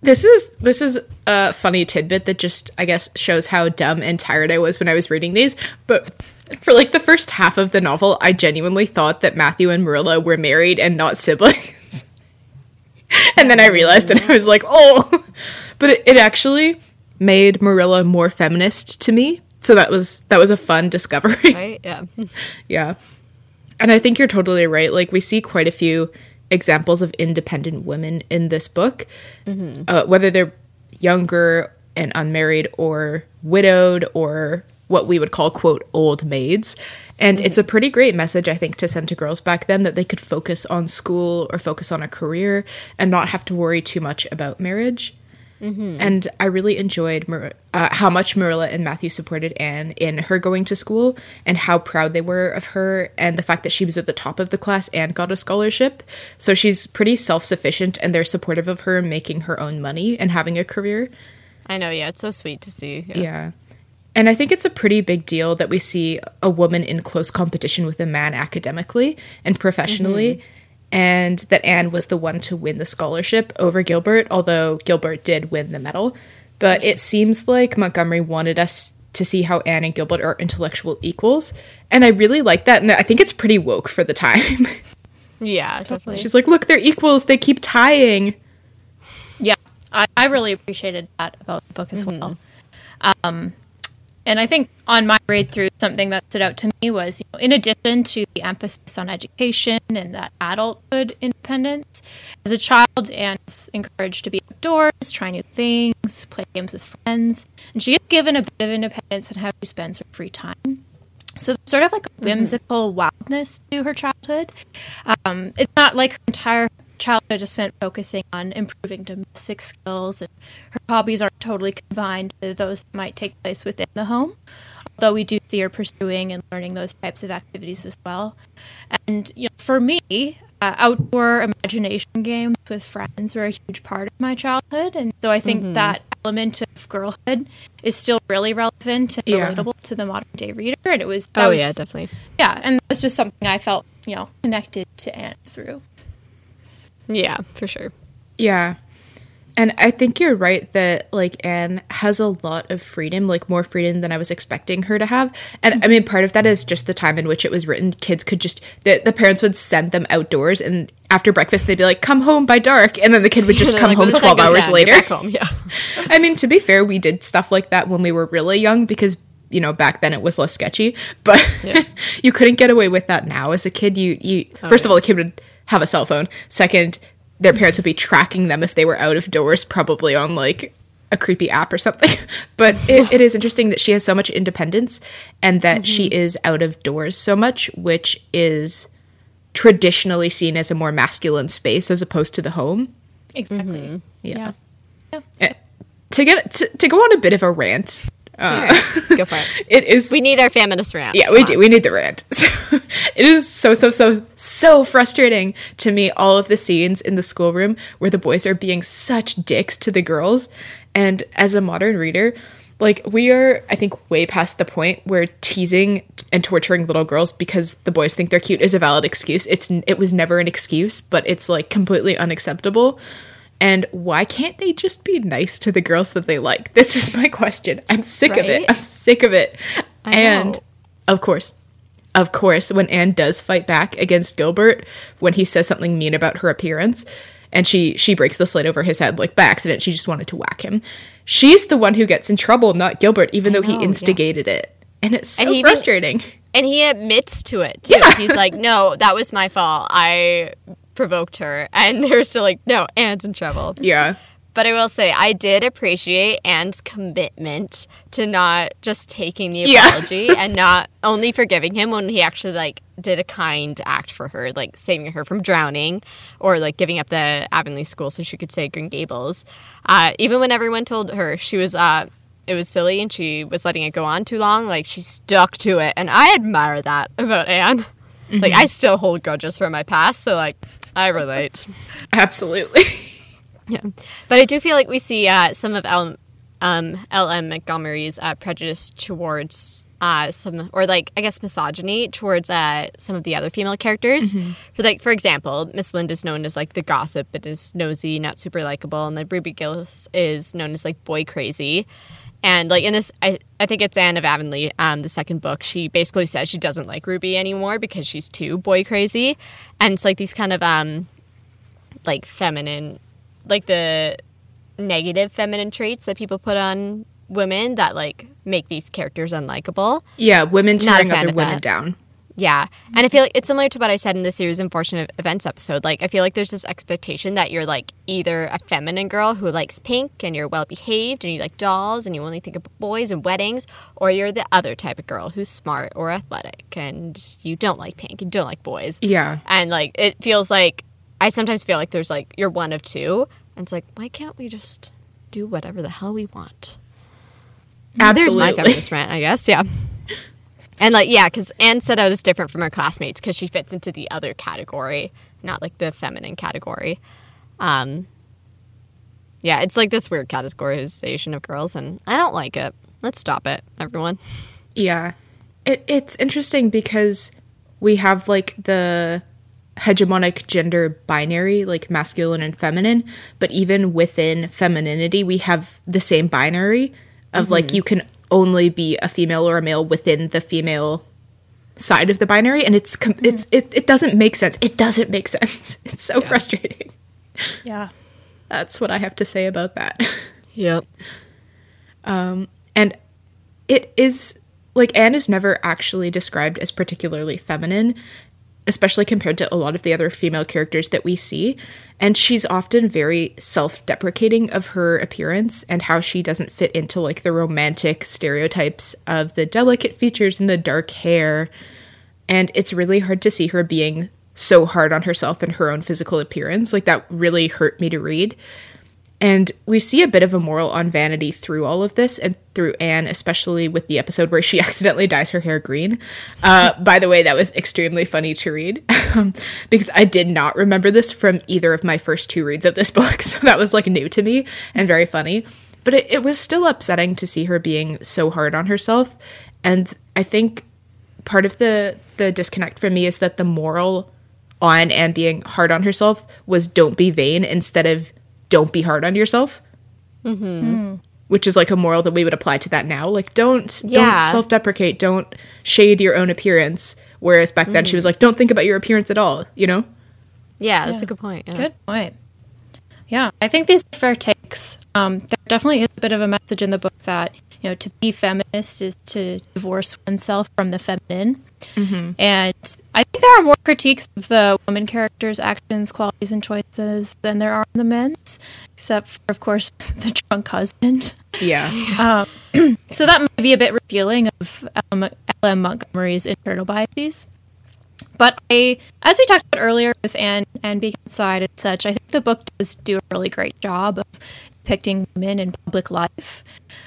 This is this is a funny tidbit that just I guess shows how dumb and tired I was when I was reading these. But for like the first half of the novel, I genuinely thought that Matthew and Marilla were married and not siblings. and then I realized and I was like, oh but it, it actually made Marilla more feminist to me so that was that was a fun discovery. Right? Yeah. Yeah. And I think you're totally right. Like, we see quite a few examples of independent women in this book, uh, whether they're younger and unmarried or widowed or what we would call, quote, old maids. And it's a pretty great message, I think, to send to girls back then that they could focus on school or focus on a career and not have to worry too much about marriage. And I really enjoyed Mar- uh, how much Marilla and Matthew supported Anne in her going to school and how proud they were of her and the fact that she was at the top of the class and got a scholarship. So she's pretty self sufficient and they're supportive of her making her own money and having a career. I know, yeah. It's so sweet to see. Yeah. And I think it's a pretty big deal that we see a woman in close competition with a man academically and professionally, and that Anne was the one to win the scholarship over Gilbert, although Gilbert did win the medal. But it seems like Montgomery wanted us to see how Anne and Gilbert are intellectual equals. And I really like that. And I think it's pretty woke for the time. Yeah, definitely. She's like, look, they're equals. They keep tying. Yeah, I, I really appreciated that about the book as well. Um, and I think on my read through, something that stood out to me was, you know, in addition to the emphasis on education and that adulthood independence, as a child, Anne's encouraged to be outdoors, try new things, play games with friends, and she is given a bit of independence in how she spends her free time. So sort of like a whimsical wildness to her childhood. Um, it's not like her entire childhood is spent focusing on improving domestic skills, and her hobbies aren't totally confined to those that might take place within the home. Although we do see her pursuing and learning those types of activities as well. And you know, for me, uh, outdoor imagination games with friends were a huge part of my childhood, and so I think that element of girlhood is still really relevant and Yeah. relatable to the modern day reader. And it was Oh, was- yeah, definitely. yeah, and it was just something I felt you know connected to Anne through. Yeah, for sure. Yeah. And I think you're right that like Anne has a lot of freedom, like more freedom than I was expecting her to have. And I mean, part of that is just the time in which it was written. Kids could just the, the parents would send them outdoors, and after breakfast they'd be like, "Come home by dark," and then the kid would just come like, home twelve hours down, later. home. Yeah. I mean, to be fair, we did stuff like that when we were really young because you know back then it was less sketchy. But you couldn't get away with that now as a kid. You you first of all, the kid would have a cell phone. Second, their parents would be tracking them if they were out of doors, probably on like a creepy app or something. but it, it is interesting that she has so much independence and that she is out of doors so much, which is traditionally seen as a more masculine space as opposed to the home. Exactly. Yeah. Yeah. Eh, To get to, to go on a bit of a rant, Go for it. it is We need our feminist rant. yeah, Come we on. do. We need the rant. it is so so so so frustrating to me. All of the scenes in the schoolroom where the boys are being such dicks to the girls, and as a modern reader, like we are, I think, way past the point where teasing and torturing little girls because the boys think they're cute is a valid excuse. It's it was never an excuse, but it's like completely unacceptable. And why can't they just be nice to the girls that they like? This is my question. I'm sick of it. I'm sick of it. I and know. of course, of course, when Anne does fight back against Gilbert when he says something mean about her appearance, and she she breaks the slate over his head like by accident, she just wanted to whack him. She's the one who gets in trouble, not Gilbert, even though know, he yeah. instigated it. And it's so And he even- frustrating. And he admits to it too. Yeah. He's like, "No, that was my fault. I provoked her." And they're still like, "No, Anne's in trouble." yeah. But I will say, I did appreciate Anne's commitment to not just taking the Yeah. apology and not only forgiving him when he actually like did a kind act for her, like saving her from drowning or like giving up the Avonlea school so she could stay at Green Gables. Uh, even when everyone told her she was uh, it was silly and she was letting it go on too long, like she stuck to it, and I admire that about Anne. Like I still hold grudges from my past, so like I relate. Absolutely. Yeah, but I do feel like we see uh, some of L. Um, L.M. Montgomery's uh, prejudice towards uh, some, or like I guess misogyny towards uh, some of the other female characters. For like, for example, Miss Lynde's known as like the gossip, but is nosy, not super likable, and then Ruby Gillis is known as like boy crazy. And like in this, I, I think it's Anne of Avonlea, um, the second book. She basically says she doesn't like Ruby anymore because she's too boy crazy, and it's like these kind of um, like feminine, like the negative feminine traits that people put on women that like make these characters unlikable. Yeah, women tearing other women that. down. Yeah. And I feel like it's similar to what I said in the series Unfortunate Events episode. Like, I feel like there's this expectation that you're like either a feminine girl who likes pink and you're well behaved and you like dolls and you only think of boys and weddings, or you're the other type of girl who's smart or athletic and you don't like pink and don't like boys. Yeah. And like, it feels like I sometimes feel like there's like, you're one of two. And it's like, why can't we just do whatever the hell we want? Absolutely. There's my feminist rant, I guess. Yeah. And like, yeah, because Anne set out is different from her classmates because she fits into the other category, not like the feminine category. Um, yeah, it's like this weird categorization of girls, and I don't like it. Let's stop it, everyone. Yeah. It, it's interesting because we have like the hegemonic gender binary, like masculine and feminine, but even within femininity, we have the same binary of like you can only be a female or a male within the female side of the binary and it's com- it's mm-hmm. it, it doesn't make sense. It doesn't make sense. It's so frustrating. Yeah. that's what i have to say about that. Yep. Um, and it is like Anne is never actually described as particularly feminine, especially compared to a lot of the other female characters that we see. And she's often very self deprecating of her appearance and how she doesn't fit into like the romantic stereotypes of the delicate features and the dark hair. And it's really hard to see her being so hard on herself and her own physical appearance. Like that really hurt me to read. And we see a bit of a moral on vanity through all of this and through Anne, especially with the episode where she accidentally dyes her hair green. Uh, by the way, that was extremely funny to read um, because I did not remember this from either of my first two reads of this book. So that was like new to me and very funny. But it, it was still upsetting to see her being so hard on herself. And I think part of the, the disconnect for me is that the moral on Anne being hard on herself was don't be vain instead of don't be hard on yourself. Mm-hmm. Which is like a moral that we would apply to that now. Like don't Yeah. don't self deprecate, don't shade your own appearance. Whereas back then she was like, don't think about your appearance at all, you know? Yeah, that's Yeah. a good point. yeah. Good point. Yeah, I think these are fair takes. Um, there definitely is a bit of a message in the book that you know to be feminist is to divorce oneself from the feminine, and I think there are more critiques of the women characters' actions, qualities, and choices than there are in the men's, except for, of course, the drunk husband. Yeah. So that might be a bit revealing of um, L.M. Montgomery's internal biases. But I, as we talked about earlier with Anne and being outside and such, I think the book does do a really great job of depicting women in public life.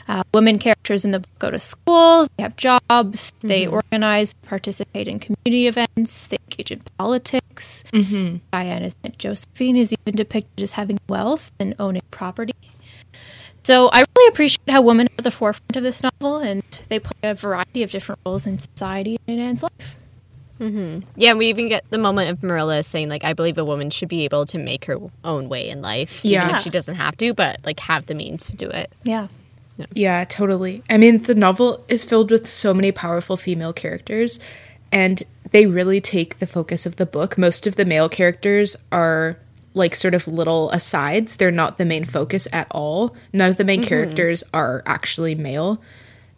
Uh, women characters in the book go to school, they have jobs, they organize, participate in community events, they engage in politics. Mm-hmm. Diana's Aunt Josephine is even depicted as having wealth and owning property. So I really appreciate how women are at the forefront of this novel, and they play a variety of different roles in society and in Anne's life. Mm-hmm. Yeah, we even get the moment of Marilla saying, like, I believe a woman should be able to make her own way in life. Even Yeah. if she doesn't have to, but like have the means to do it. Yeah. Yeah, totally. I mean, the novel is filled with so many powerful female characters, and they really take the focus of the book. Most of the male characters are like sort of little asides, they're not the main focus at all. None of the main mm-hmm. characters are actually male.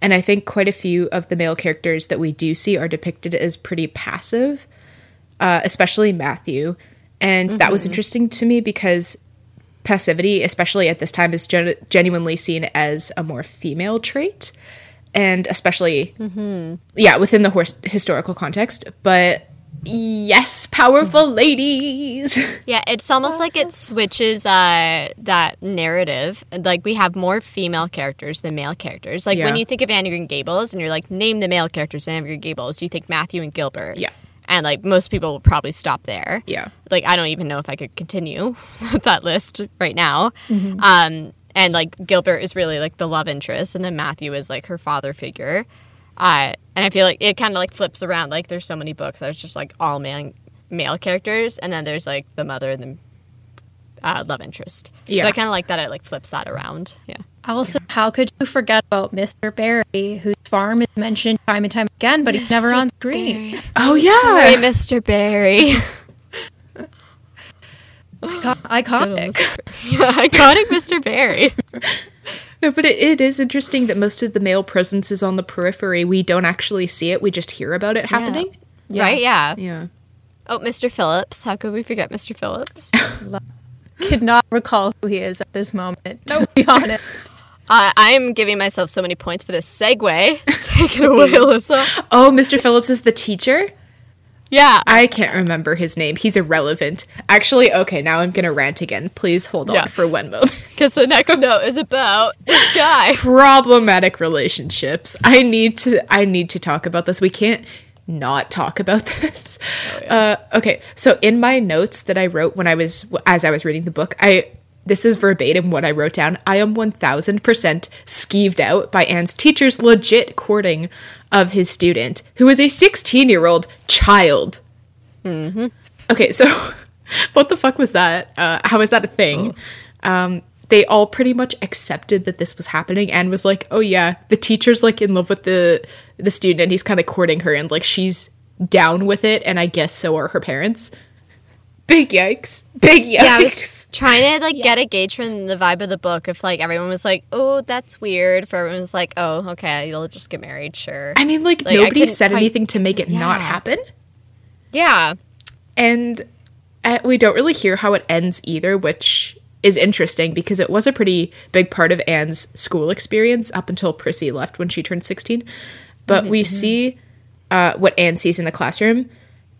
And I think quite a few of the male characters that we do see are depicted as pretty passive, uh, especially Matthew. And that was interesting to me because passivity, especially at this time, is gen- genuinely seen as a more female trait, and especially, yeah, within the horse- historical context. But yes, powerful ladies. Yeah, it's almost like it switches uh, that narrative. Like we have more female characters than male characters. Like when you think of Anne Green Gables and you're like, name the male characters in Anne Green Gables, you think Matthew and Gilbert. Yeah. And like most people will probably stop there. Yeah. Like I don't even know if I could continue that list right now. Um, and like Gilbert is really like the love interest, and then Matthew is like her father figure. Uh, and I feel like it kind of like flips around. Like there's so many books that are just like all male male characters, and then there's like the mother and the uh, love interest. Yeah. So I kind of like that it like flips that around. Yeah. Allison, how could you forget about Mr. Barry, whose farm is mentioned time and time again, but he's never on screen? oh Sorry, yeah, Mr. Barry. Icon- Iconic. yeah, iconic Mr. Barry. No, but it, it is interesting that most of the male presence is on the periphery. We don't actually see it. We just hear about it happening. Right? Yeah. Yeah. Oh, Mr. Phillips. How could we forget Mr. Phillips? Could not recall who he is at this moment, to be honest. uh, I'm giving myself so many points for this segue. Take it away, Alyssa. Oh, Mr. Phillips is the teacher? Yeah. I can't remember his name. He's irrelevant. Actually, okay, now I'm going to rant again. Please hold on Yeah. for one moment. Because the next note is about this guy. Problematic relationships. I need to I need to talk about this. We can't not talk about this. uh, okay, so in my notes that I wrote when I was as I was reading the book, I this is verbatim what I wrote down. I am 1000% skeeved out by Anne's teacher's legit courting of his student, who is a 16 year old child. Okay, so what the fuck was that? Uh, how is that a thing? Um, they all pretty much accepted that this was happening and was like, "Oh yeah, the teacher's like in love with the the student and he's kind of courting her and like she's down with it and I guess so are her parents." Big yikes. Big yikes. Yeah, I was trying to like get a gauge from the vibe of the book if like everyone was like, "Oh, that's weird," for everyone was like, "Oh, okay, you'll just get married, sure." I mean, like, Like, nobody said quite- anything to make it not happen. Yeah, And uh, we don't really hear how it ends either, which is interesting because it was a pretty big part of Anne's school experience up until Prissy left when she turned 16. But we see uh, what Anne sees in the classroom,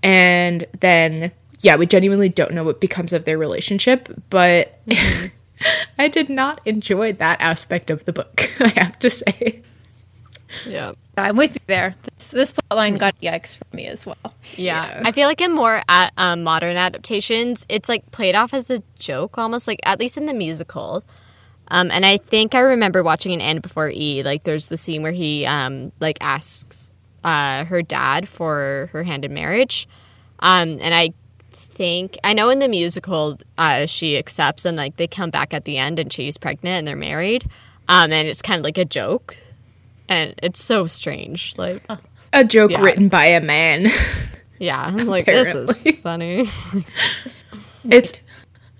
and then, yeah, we genuinely don't know what becomes of their relationship, but I did not enjoy that aspect of the book, I have to say. yeah. I'm with you there. This, this plotline got yikes for me as well. Yeah. I feel like in more at, um, modern adaptations, it's like played off as a joke almost, like at least in the musical. Um, and I think I remember watching an Anne Before E. Like there's the scene where he um, like asks uh, her dad for her hand in marriage, um, and I think I know in the musical uh, she accepts, and like they come back at the end, and she's pregnant, and they're married, um, and it's kind of like a joke, and it's so strange, like. A joke Yeah. written by a man. Yeah, I'm like this is funny. It's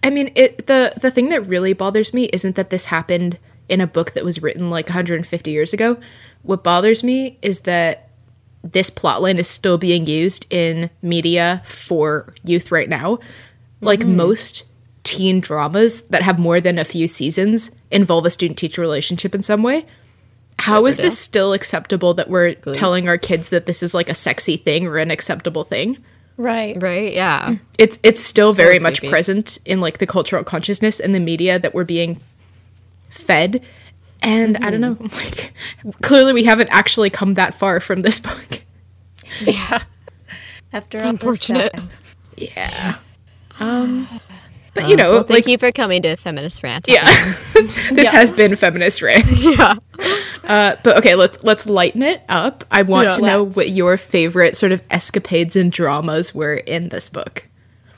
I mean, it the the thing that really bothers me isn't that this happened in a book that was written like 150 years ago. What bothers me is that this plotline is still being used in media for youth right now. Like most teen dramas that have more than a few seasons involve a student teacher relationship in some way. How is this still acceptable that we're telling our kids that this is like a sexy thing or an acceptable thing? Right. right? Yeah. it's it's still very much present in like the cultural consciousness and the media that we're being fed and i don't know like clearly we haven't actually come that far from this book Yeah. After It's all unfortunate. time. yeah um but you know Well, thank like you for coming to Feminist Rant. yeah this has been feminist rant Yeah. uh but okay let's let's lighten it up i want Yeah. to know Let's. what your favorite sort of escapades and dramas were in this book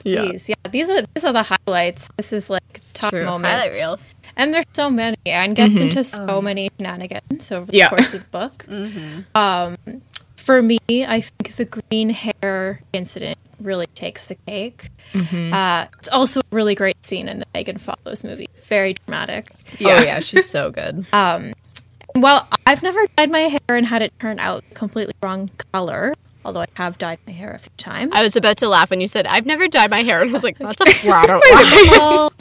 Yeah. These, yeah, these are these are the highlights. This is like top True. moments. Highlight reel. And there's so many. And gets into so many shenanigans over the Yeah. course of the book. Um, for me, I think the green hair incident really takes the cake. Uh, it's also a really great scene in the Megan Follows movie. Very dramatic. Oh yeah, she's so good. Well, I've never dyed my hair and had it turn out completely wrong color. Although I have dyed my hair a few times. I was about to laugh when you said I've never dyed my hair, and I was like, that's a flat well,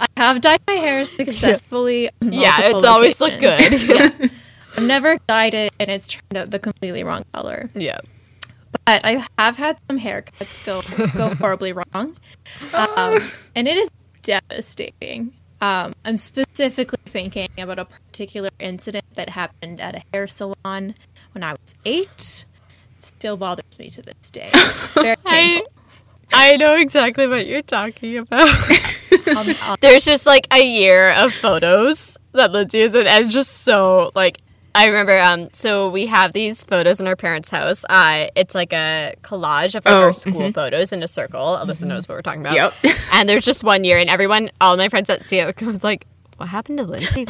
I have dyed my hair successfully. Yeah, it's always looked good. I've never dyed it, and it's turned out the completely wrong color. yeah. But I have had some haircuts go go horribly wrong, um, and it is devastating. Um, I'm specifically thinking about a particular incident that happened at a hair salon when I was eight. It still bothers me to this day. It's very I, painful. I know exactly what you're talking about. Um, I'll- There's just like a year of photos that Lindsay is in, and just so like I remember. Um, so we have these photos in our parents' house. Uh, it's like a collage of like, Oh, our school photos in a circle. Alyssa knows what we're talking about. Yep. and there's just one year, and everyone, all my friends that see it, was like, "What happened to Lindsay?"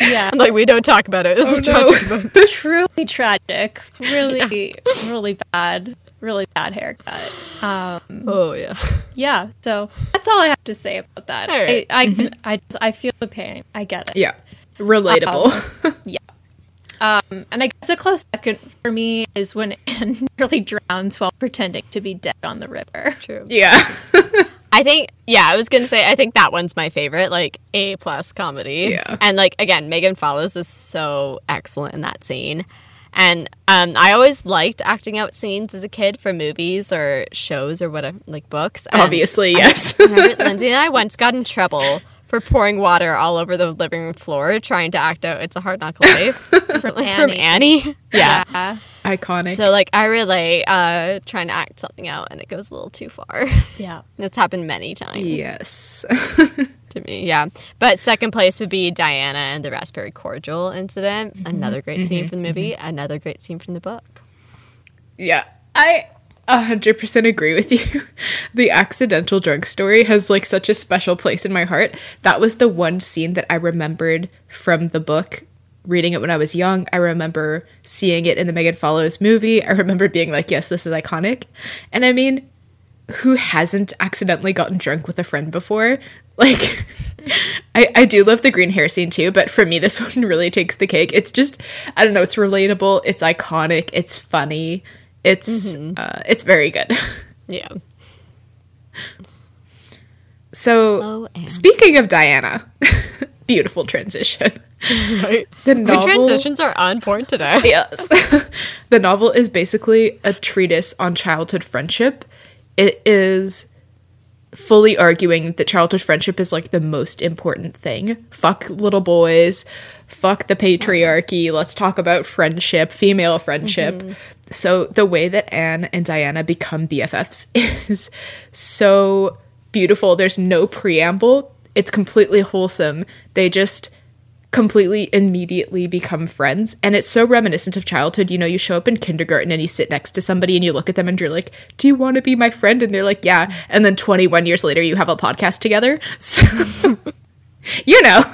Yeah, I'm like, we don't talk about it. It's a tragic moment. truly tragic. Really, really bad. really bad haircut. Um, Oh yeah. yeah, so that's all I have to say about that. All right. I I, can, I just I feel the pain. I get it. Yeah. Relatable. Yeah. Um, and I guess a close second for me is when Anne nearly drowns while pretending to be dead on the river. True. yeah. I think yeah, I was gonna say I think that one's my favorite, like A plus comedy. Yeah. And like again, Megan Follows is so excellent in that scene. And um, I always liked acting out scenes as a kid for movies or shows or whatever, like books. And Obviously, yes. I remember Lindsay and I once got in trouble for pouring water all over the living room floor trying to act out It's a Hard Knock Life from, from Annie. Annie. Yeah. Yeah. Iconic. So like I relate uh, trying to act something out and it goes a little too far. Yeah. it's happened many times yes. to me. Yeah. But second place would be Diana and the raspberry cordial incident. Mm-hmm. Another great scene mm-hmm. from the movie. Mm-hmm. Another great scene from the book. Yeah, I a hundred percent agree with you. The accidental drunk story has like such a special place in my heart. That was the one scene that I remembered from the book. Reading it when I was young, I remember seeing it in the Megan Follows movie. I remember being like, "Yes, this is iconic." And I mean, who hasn't accidentally gotten drunk with a friend before? Like, I, I do love the green hair scene too, but for me, this one really takes the cake. It's just, I don't know, it's relatable, it's iconic, it's funny, it's uh, it's very good. Yeah. So, Oh, speaking of Diana, beautiful transition. Right. The The novel, transitions are on point today. yes, the novel is basically a treatise on childhood friendship. It is fully arguing that childhood friendship is like the most important thing. Fuck little boys, fuck the patriarchy. Let's talk about friendship, female friendship. So the way that Anne and Diana become BFFs is so beautiful. There's no preamble. It's completely wholesome. They just completely immediately become friends and it's so reminiscent of childhood you know you show up in kindergarten and you sit next to somebody and you look at them and you're like do you want to be my friend and they're like yeah and then 21 years later you have a podcast together so you know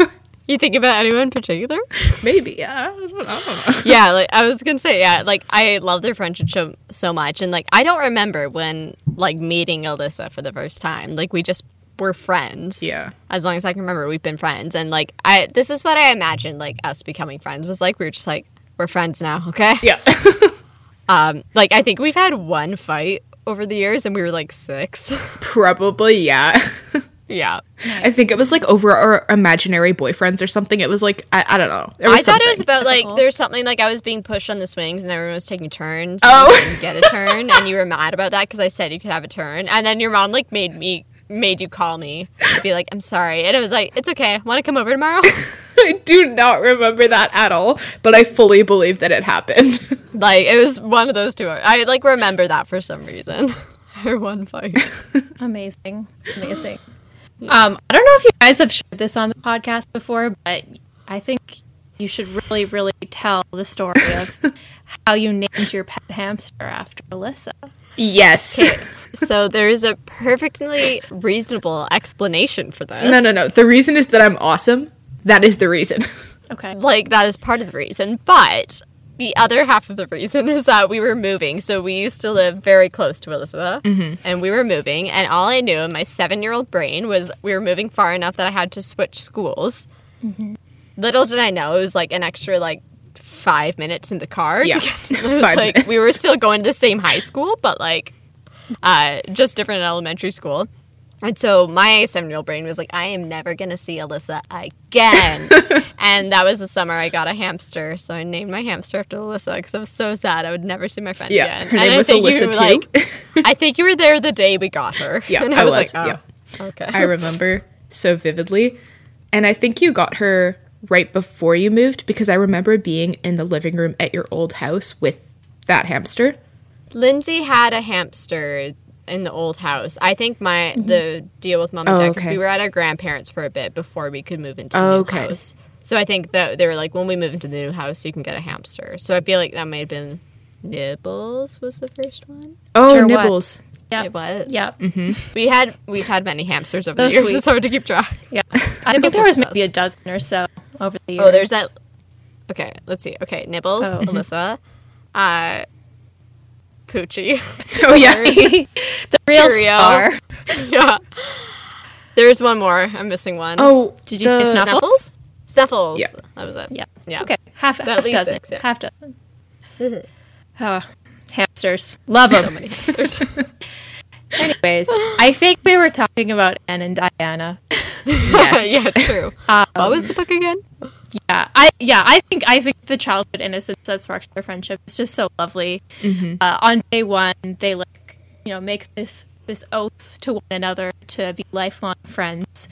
You think about anyone in particular? maybe I don't, I don't know yeah, like I was gonna say, yeah, like I love their friendship so, so much, and like I don't remember when like meeting Alyssa for the first time. Like we just were friends. Yeah. As long as I can remember, we've been friends, and like I, this is what I imagined like us becoming friends was like we were just like we're friends now, okay? yeah Um, like I think we've had one fight over the years, and we were like six. probably yeah yeah. i think it was like over our imaginary boyfriends or something it was like i, I don't know There I thought it was about like Typical. there's something like I was being pushed on the swings and everyone was taking turns. Oh. and you didn't get a turn, and you were mad about that because I said you could have a turn, and then your mom like made me made you call me and be like, "I'm sorry," and it was like, "It's okay. Want to come over tomorrow?" i do not remember that at all but i fully believe that it happened like it was one of those two. I like remember that for some reason. Our one fight. Amazing. Amazing. Um, I don't know if you guys have shared this on the podcast before, but I think you should really, really tell the story of how you named your pet hamster after Alyssa. yes so there is a perfectly reasonable explanation for this. no no no the reason is that i'm awesome that is the reason Okay. like that is part of the reason but the other half of the reason is that we were moving. So we used to live very close to elizabeth and we were moving. And all i knew in my seven year old brain was we were moving far enough that i had to switch schools. Little did i know it was like an extra like five minutes in the car Yeah. to get to, Five like we were still going to the same high school but like uh, just different elementary school and so my seven year old brain was like, I am never going to see Alyssa again. and that was the summer I got a hamster. So I named my hamster after Alyssa because I was so sad. I would never see my friend Yeah, again. her And name I was think you Alyssa, were, too. Like, I think you were there the day we got her. Yeah, and I I was, was, like, oh, okay. I remember so vividly. And I think you got her right before you moved because I remember being in the living room at your old house with that hamster. Lindsay had a hamster in the old house. I think my the deal with mom and Oh, dad because okay. we were at our grandparents for a bit before we could move into Oh, the new okay. house. So I think that they were like, when we move into the new house, you can get a hamster. So I feel like that may have been Nibbles was the first one. Oh, Sure was. Nibbles. Yep. It was. Yep. We had we've had many hamsters over So the years. sweet. It's hard to keep track. Yeah. I think there was was maybe a dozen or so over the years. Oh, there's that. Okay, let's see. Okay, Nibbles, Oh. Alyssa, uh, Poochie. Oh yeah. the real Cheerio. star. yeah. There's one more. I'm missing one. Oh, Did you say Snuffles? Snuffles? Yeah. That was it. Yeah. Yeah. Okay. Half, at half dozen. six, yeah. Half dozen. Ah, hamsters. Love them. So many hamsters. Anyways, I think we were talking about Anne and Diana. yes. yeah, true. what was the book again? Yeah, I yeah, I think I think the childhood innocence that sparks their friendship is just so lovely. Uh, on day one, they like you know make this this oath to one another to be lifelong friends,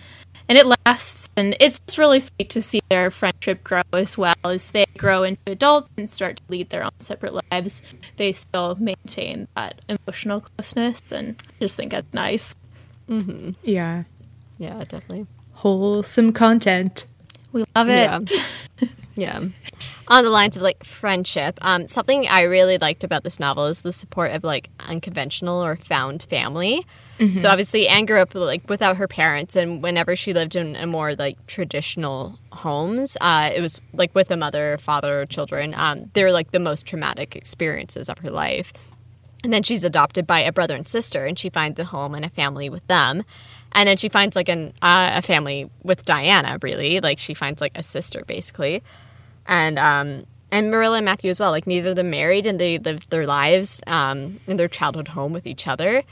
and it lasts. And it's just really sweet to see their friendship grow as well as they grow into adults and start to lead their own separate lives. They still maintain that emotional closeness, and I just think that's nice. Yeah. Yeah, definitely. Wholesome content. We love it. Yeah. Yeah. On the lines of like friendship, um, something I really liked about this novel is the support of like unconventional or found family. So obviously, Anne grew up like without her parents, and whenever she lived in a more like traditional homes, uh, it was like with a mother, father, children. Um, they were like the most traumatic experiences of her life. And then she's adopted by a brother and sister, and she finds a home and a family with them. And then she finds like an uh, a family with Diana, really. Like she finds like a sister, basically. And um, and Marilla and Matthew as well. Like neither of them married, and they lived their lives um, in their childhood home with each other.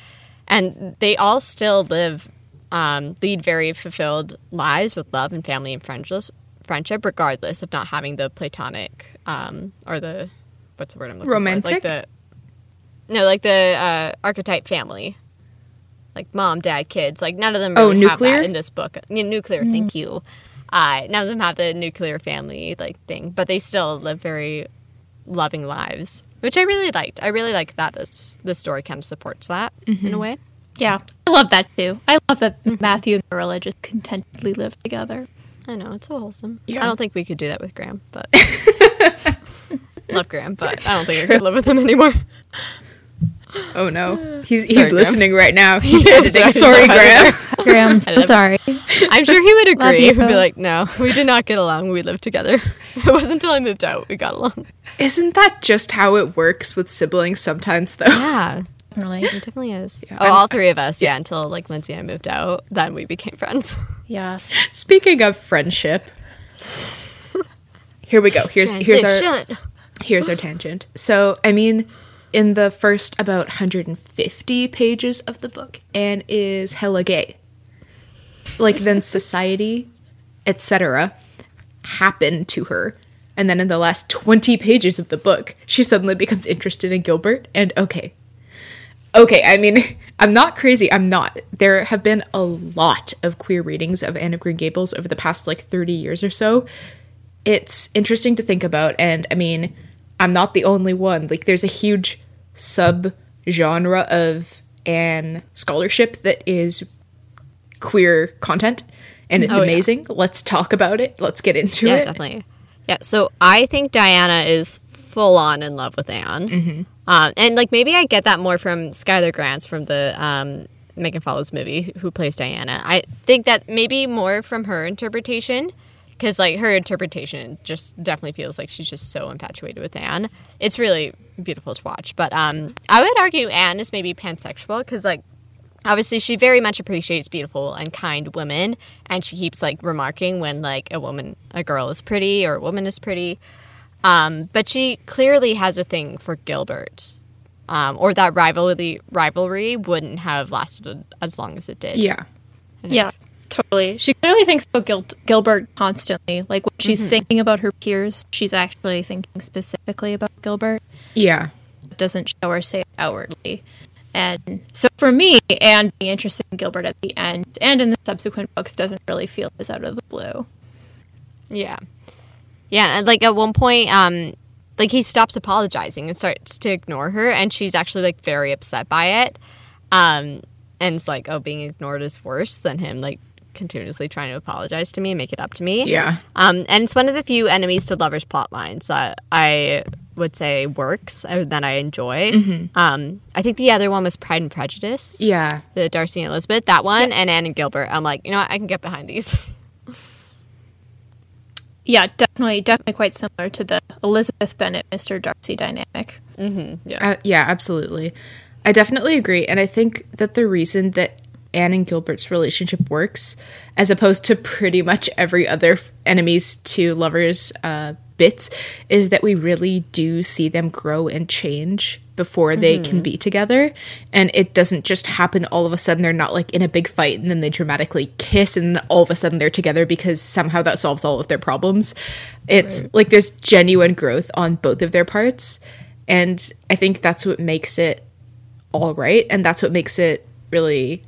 And they all still live, um, lead very fulfilled lives with love and family and friendship, friendship, regardless of not having the platonic um, or the what's the word I'm looking Romantic? for? Like the no, like the uh, archetype family, like mom, dad, kids. Like none of them Oh, really have nuclear? that in this book. Yeah, nuclear. Thank you. Uh, none of them have the nuclear family like thing, but they still live very loving lives, which I really liked. I really like that this the story kind of supports that in a way. Yeah, I love that too. I love that Matthew and Marilla just contentedly live together. I know it's so wholesome. Yeah. I don't think we could do that with Graham, but love Graham, but I don't think I could live with him anymore. Oh no. He's he's Graham. listening right now. He's Yeah, editing. sorry, Sorry, sorry. Graham. Graham, so sorry. I'm sure he would agree. you. He'd be like, "No, we did not get along. We lived together. It wasn't until I moved out we got along." Isn't that just how it works with siblings sometimes though? Yeah, Definitely. it definitely is. Yeah, oh, I'm- all three of us. Yeah, until like Lindsay and I moved out, then we became friends. Yeah. Speaking of friendship. Here we go. Here's here's our here's our tangent. So, I mean, in the first about 150 pages of the book, Anne is hella gay. Like then society, etc., happen to her. And then in the last 20 pages of the book, she suddenly becomes interested in Gilbert and okay. Okay, I mean, I'm not crazy. I'm not. There have been a lot of queer readings of Anne of Green Gables over the past like 30 years or so it's interesting to think about and i mean i'm not the only one like there's a huge sub genre of Anne scholarship that is queer content and it's Oh, yeah. amazing let's talk about it let's get into Yeah, it definitely. Yeah, so I think Diana is full on in love with Anne, mm-hmm. um, and like maybe I get that more from Schuyler Grants from the um, Megan Follows movie, who plays Diana. I think that maybe more from her interpretation, because like her interpretation just definitely feels like she's just so infatuated with Anne. It's really beautiful to watch, but um, I would argue Anne is maybe pansexual because like obviously she very much appreciates beautiful and kind women and she keeps like remarking when like a woman a girl is pretty or a woman is pretty. Um, but she clearly has a thing for gilbert um, or that rivalry rivalry wouldn't have lasted as long as it did. Yeah. Yeah, totally. She clearly thinks about Gil- Gilbert constantly. Like when she's thinking about her peers, she's actually thinking specifically about Gilbert. yeah doesn't show or say it outwardly. And so for me, Anne being interested in Gilbert at the end and in the subsequent books doesn't really feel as out of the blue. yeah yeah and like at one point um like he stops apologizing and starts to ignore her and she's actually like very upset by it um and it's like oh being ignored is worse than him like continuously trying to apologize to me and make it up to me yeah Um, and it's one of the few enemies to lovers plot lines that I would say works uh, that I enjoy. Um, I think the other one was Pride and Prejudice, yeah the Darcy and Elizabeth, that one, and Anne and Gilbert. I'm like, you know what, I can get behind these. Yeah, definitely, definitely quite similar to the Elizabeth Bennet Mr. Darcy dynamic. Hmm. Uh, yeah, absolutely. I definitely agree. And I think that the reason that Anne and Gilbert's relationship works, as opposed to pretty much every other enemies to lovers uh, bits, is that we really do see them grow and change before they can be together. And it doesn't just happen all of a sudden. They're not like in a big fight and then they dramatically kiss and all of a sudden they're together because somehow that solves all of their problems. It's like there's genuine growth on both of their parts. And I think that's what makes it all right and that's what makes it really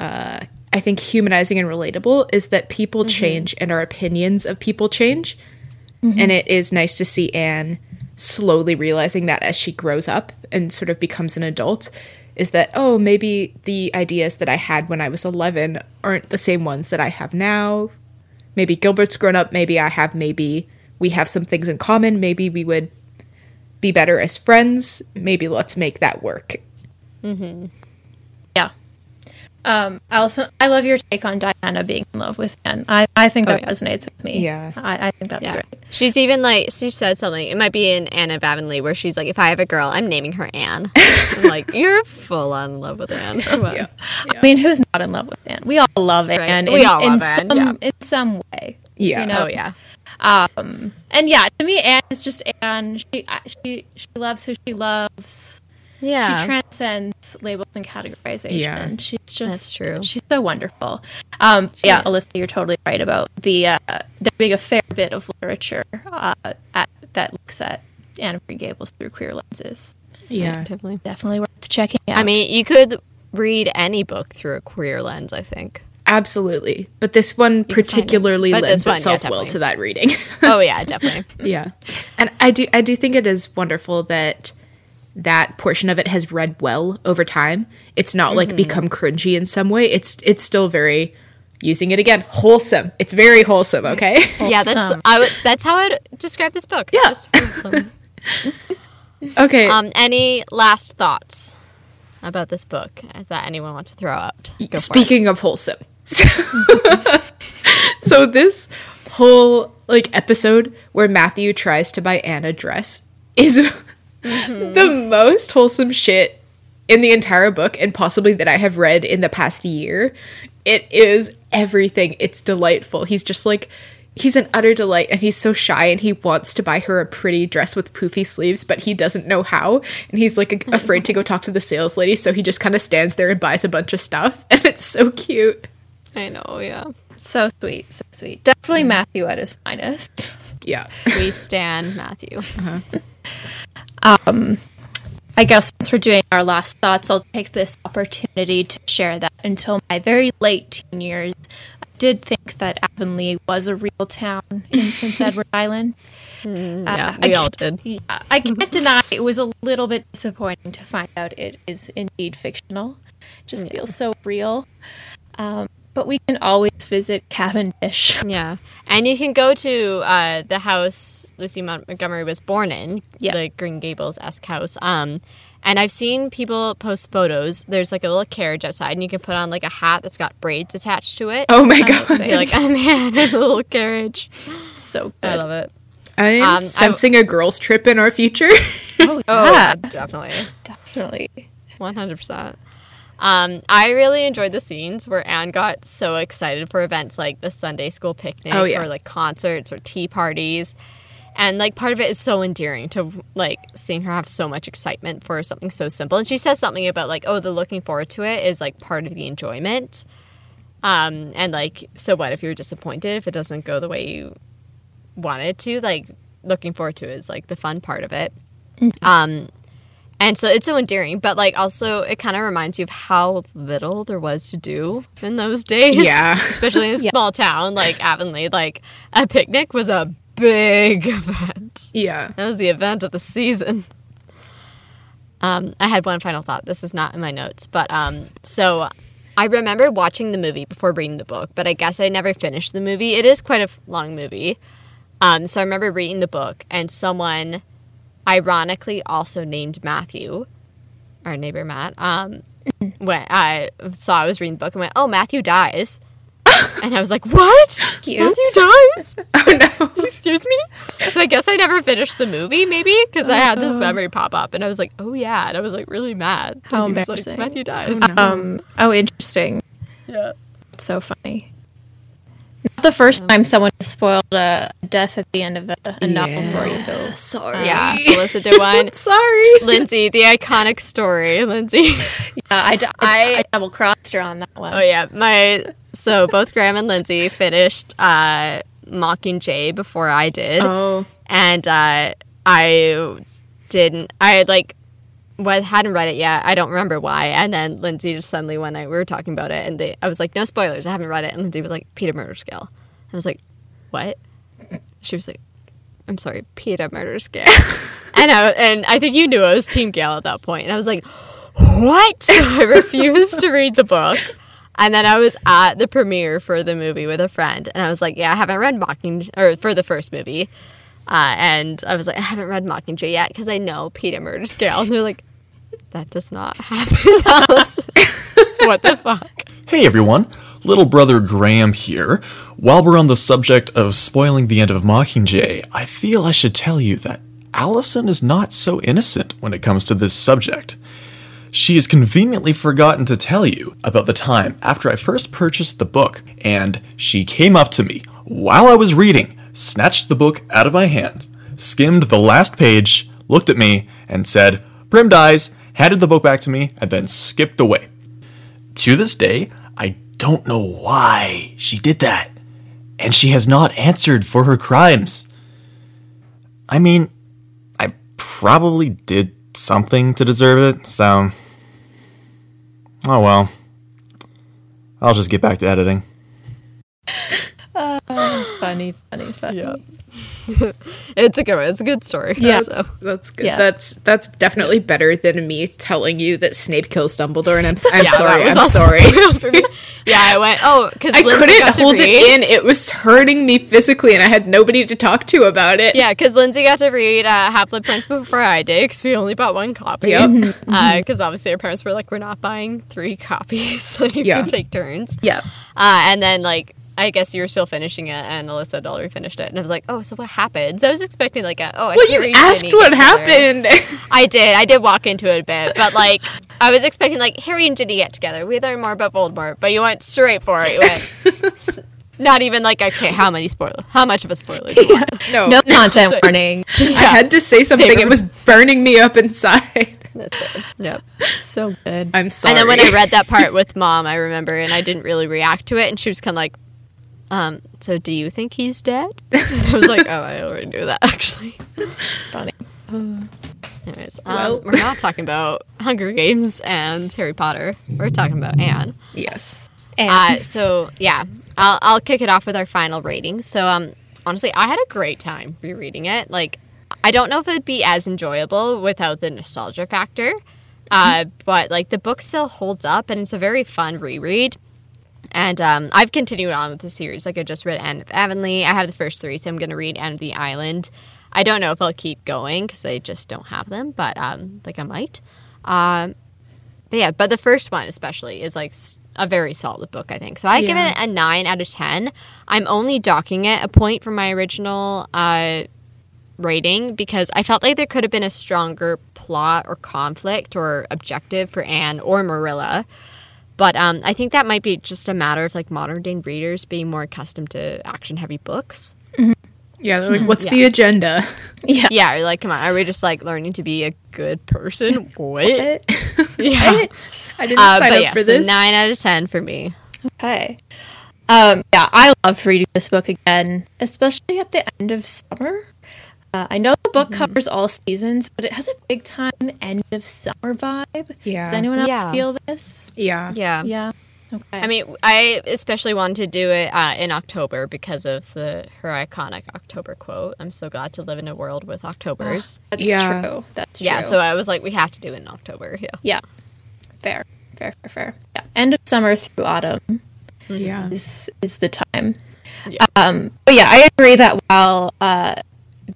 uh i think humanizing and relatable is that people mm-hmm. change and our opinions of people change. Mm-hmm. And it is nice to see anne slowly realizing that as she grows up and sort of becomes an adult is that oh maybe the ideas that i had when i was 11 aren't the same ones that i have now. Maybe gilbert's grown up. Maybe i have maybe we have some things in common. Maybe we would be better as friends. Maybe let's make that work. Yeah. Um, I also I love your take on Diana being in love with Anne. I, I think that yeah. resonates with me. Yeah. I, I think that's Yeah. great. She's even like she said something. It might be in Anne of Avonlea where she's like, "If I have a girl, I'm naming her Anne." I'm like, "You're full on in love with Anne." Come on. I mean, who's not in love with Anne? We all love Anne. We in, all in love Anne, some yeah. in some way. Yeah. You know? Oh yeah. Um, and yeah, to me, Anne is just Anne. She she she loves who she loves. Yeah. She transcends labels and categorization. Yeah. She's just That's true. She's so wonderful. Um, yeah, Alyssa, you're totally right about the uh, there being a fair bit of literature uh, at, that looks at Anne Green Gables through queer lenses. Yeah. definitely. Definitely worth checking out. I mean, you could read any book through a queer lens. I think. Absolutely. But this one can find it. particularly lends one, yeah, itself well to that reading. Oh yeah, definitely. yeah. And I do I do think it is wonderful that that portion of it has read well over time. It's not like become cringy in some way. It's it's still very using it again, wholesome. It's very wholesome, okay? yeah, that's Wholesome. I would. That's how I'd describe this book. Yeah. Just wholesome. okay. um. Any last thoughts about this book that anyone wants to throw out? Go. Speaking of wholesome. So, so this whole like episode where Matthew tries to buy Anna dress is the most wholesome shit in the entire book and possibly that I have read in the past year. It is everything. It's delightful. He's just like he's an utter delight and he's so shy and he wants to buy her a pretty dress with poofy sleeves but he doesn't know how and he's like afraid to go talk to the sales lady so he just kind of stands there and buys a bunch of stuff and it's so cute. I know. Yeah. so sweet, so sweet. Definitely Matthew at his finest. Yeah. We stand Matthew. Uh-huh. Um, I guess since we're doing our last thoughts, I'll take this opportunity to share that until my very late teen years, I did think that Avonlea was a real town in Prince Edward Island. Mm, uh, yeah, I we all did. Yeah, I can't deny it was a little bit disappointing to find out it is indeed fictional. It just feels so real. Um, but we can always visit Cavendish. Yeah, and you can go to uh, the house Lucy Montgomery was born in, Yeah. the Green Gables esque house. Um, and I've seen people post photos. There's like a little carriage outside, and you can put on like a hat that's got braids attached to it. Oh my god. So you're like, oh man, a little carriage. So good. I love it. I'm Um, sensing a girls trip in our future. Oh, Oh, definitely. definitely. One hundred percent. Um, I really enjoyed the scenes where Anne got so excited for events like the Sunday school picnic Oh, yeah. or like concerts or tea parties. And like part of it is so endearing to like seeing her have so much excitement for something so simple. And she says something about like, oh, the looking forward to it is like part of the enjoyment. Um, and like, so what if you're disappointed if it doesn't go the way you wanted to? Like, looking forward to it is like the fun part of it. Um, and so it's so endearing, but like also it kind of reminds you of how little there was to do in those days. Yeah. Especially in a small town like Avonlea. Like a picnic was a big event. yeah. That was the event of the season. Um, I had one final thought. This is not in my notes, but um, so I remember watching the movie before reading the book, but I guess I never finished the movie. It is quite a long movie. Um, so I remember reading the book, and someone ironically also named Matthew, our neighbor Matt, um, when I saw I was reading the book and went, "Oh, Matthew dies." And I was like, what? cute. Matthew dies? Oh no. Excuse me? So I guess I never finished the movie, maybe, because I had this memory pop up and I was like, oh yeah. And I was like really mad. How was like, embarrassing. Matthew dies. Um. Oh, interesting. yeah. It's so funny. Not the first time someone spoiled a death at the end of a, a novel for you. Sorry. Yeah. Alyssa did one. Sorry. Lindsay, the iconic story. Lindsay. Uh, I double crossed her on that one. Oh yeah, my so both Graham and Lindsay finished uh, Mockingjay before I did, Oh. and uh, I didn't. I like, well, hadn't read it yet. I don't remember why. And then Lindsay just suddenly one night we were talking about it, and they, I was like, "No spoilers. I haven't read it." And Lindsay was like, "Peeta murders Gale." I was like, "What?" She was like, "I'm sorry, Peeta murders Gale." and I and I think you knew I was Team Gale at that point. point, and I was like, "What?" So I refused to read the book. And then I was at the premiere for the movie with a friend, and I was like, "Yeah, I haven't read Mocking or for the first movie." Uh, and I was like, I haven't read Mockingjay yet because I know Peeta murders Gale. And they're like, that does not happen. Was- what the fuck? Hey everyone, little brother Graham here. While we're on the subject of spoiling the end of Mockingjay, I feel I should tell you that Allison is not so innocent when it comes to this subject. She has conveniently forgotten to tell you about the time after I first purchased the book, and she came up to me while I was reading, snatched the book out of my hand, skimmed the last page, looked at me, and said, Prim dies, handed the book back to me, and then skipped away. To this day, I don't know why she did that. And she has not answered for her crimes. I mean, I probably did something to deserve it, so. Oh well. I'll just get back to editing. Uh, Funny, funny, funny. Yeah. it's a good one. It's a good story. Yeah. So. That's good. Yeah. That's that's definitely better than me telling you that Snape kills Dumbledore, and I'm, s- I'm Yeah, sorry. I'm sorry. spoiled for me. Yeah, I went, oh, because I couldn't hold it in. It was hurting me physically, and I had nobody to talk to about it. Yeah, because Lindsay got to read uh, Half Blood Prince before I did, because we only bought one copy. Yep. Because obviously our parents were like, we're not buying three copies. like, you Yeah. can take turns. Yeah. Uh, and then, like, I guess you were still finishing it, and Alyssa had already finished it. And I was like, oh, so what happened? So I was expecting, like, a, oh, I Well, you asked what happened. I did. I did walk into it a bit, but like I was expecting like Harry and Ginny get together. We learn more about Voldemort, but you went straight for it. You went not even like okay, how many spoilers? How much of a spoiler? do you want? no, No content warning. Just I had to say something. Save It was burning me up inside. That's it. Yep. so good. I'm sorry. And then when I read that part with mom, I remember, and I didn't really react to it, and she was kind of like, um, so do you think he's dead? I was like, oh, I already knew that actually. funny. Anyways, um, Well- we're not talking about Hunger Games and Harry Potter. We're talking about Anne. yes, And Uh, so yeah, I'll I'll kick it off with our final rating. So um, honestly, I had a great time rereading it. Like, I don't know if it would be as enjoyable without the nostalgia factor, uh, but like the book still holds up, and it's a very fun reread. And um, I've continued on with the series. Like I just read Anne of Avonlea. I have the first three, so I'm going to read Anne of the Island. I don't know if I'll keep going because I just don't have them, but um, like I might. Um, but yeah, but the first one especially is like a very solid book, I think. So I give it a nine out of ten. I'm only docking it a point from my original uh, rating because I felt like there could have been a stronger plot or conflict or objective for Anne or Marilla. But um, I think that might be just a matter of like modern day readers being more accustomed to action heavy books. yeah. they're like, what's Yeah. the agenda? yeah. Yeah, or like, come on, are we just like learning to be a good person? what? What? Yeah. I didn't Uh, sign but up yeah, for so this. nine out of ten for me. Okay. Um, yeah, I love reading this book again, especially at the end of summer. Uh, I know the book covers all seasons, but it has a big time end of summer vibe. Yeah. Does anyone else Yeah. feel this? yeah, Yeah. Yeah. Okay. I mean, I especially wanted to do it uh, in October because of the her iconic October quote. I'm so glad to live in a world with Octobers. that's yeah. true. That's yeah, true. so I was like, we have to do it in October. Yeah. yeah, fair, fair, fair, fair. Yeah. End of summer through autumn yeah. is is the time. Yeah. Um, but yeah, I agree that while uh,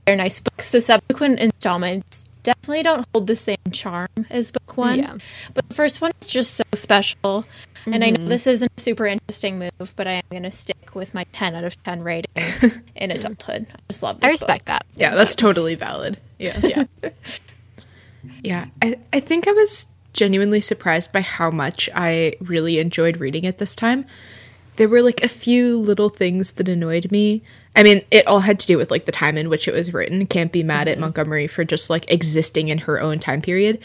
they're nice books, the subsequent installments definitely don't hold the same charm as book one. Yeah. But the first one is just so special. And I know mm-hmm. this isn't a super interesting move, but I am going to stick with my 10 out of 10 rating in adulthood. I just love this I respect book. that. Yeah, that's totally valid. Yeah. Yeah. Yeah. I, I think I was genuinely surprised by how much I really enjoyed reading it this time. There were like a few little things that annoyed me. I mean, it all had to do with like the time in which it was written. Can't be mad at mm-hmm. Montgomery for just like existing in her own time period.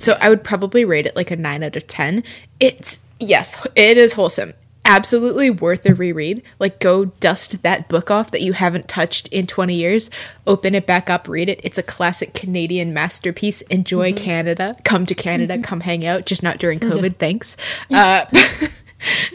So I would probably rate it like a 9 out of 10. It's, yes, it is wholesome. Absolutely worth a reread. Like, go dust that book off that you haven't touched in 20 years, open it back up, read it. It's a classic Canadian masterpiece. Enjoy mm-hmm. Canada. Come to Canada, mm-hmm. come hang out, just not during COVID, thanks. Uh,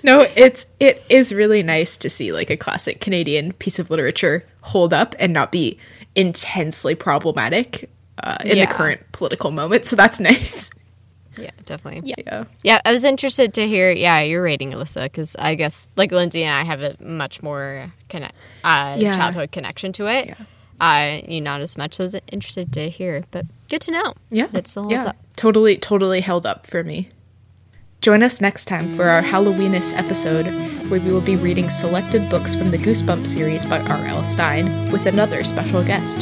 no, it's it is really nice to see like a classic Canadian piece of literature hold up and not be intensely problematic uh, in Yeah. the current political moment. So that's nice. Yeah, definitely. Yeah. Yeah, I was interested to hear, yeah, your rating, Alyssa, because I guess like Lindsay and I have a much more connect, uh, Yeah. childhood connection to it. Yeah. Uh, you not as much. So I was interested to hear, but good to know. Yeah. that still holds yeah. up. Totally, totally held up for me. Join us next time for our Halloweenist episode where we will be reading selected books from the Goosebumps series by R.L. Stine with another special guest.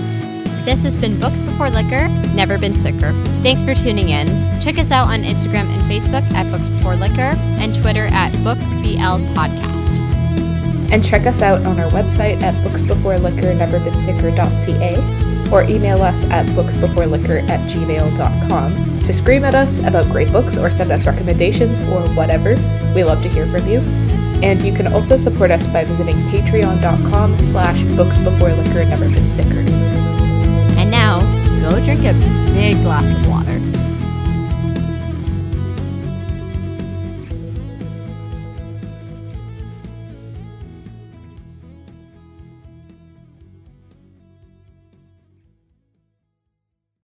This has been Books Before Liquor, Never Been Sicker. Thanks for tuning in. Check us out on Instagram and Facebook at Books Before Liquor and Twitter at BooksBL Podcast. And check us out on our website at booksbeforeliquor.neverbeensicker.ca or email us at booksbeforeliquor at gmail.com to scream at us about great books or send us recommendations or whatever. We love to hear from you. And you can also support us by visiting patreon.com slash booksbeforeliquor never been sicker. And now, go drink a big glass of water.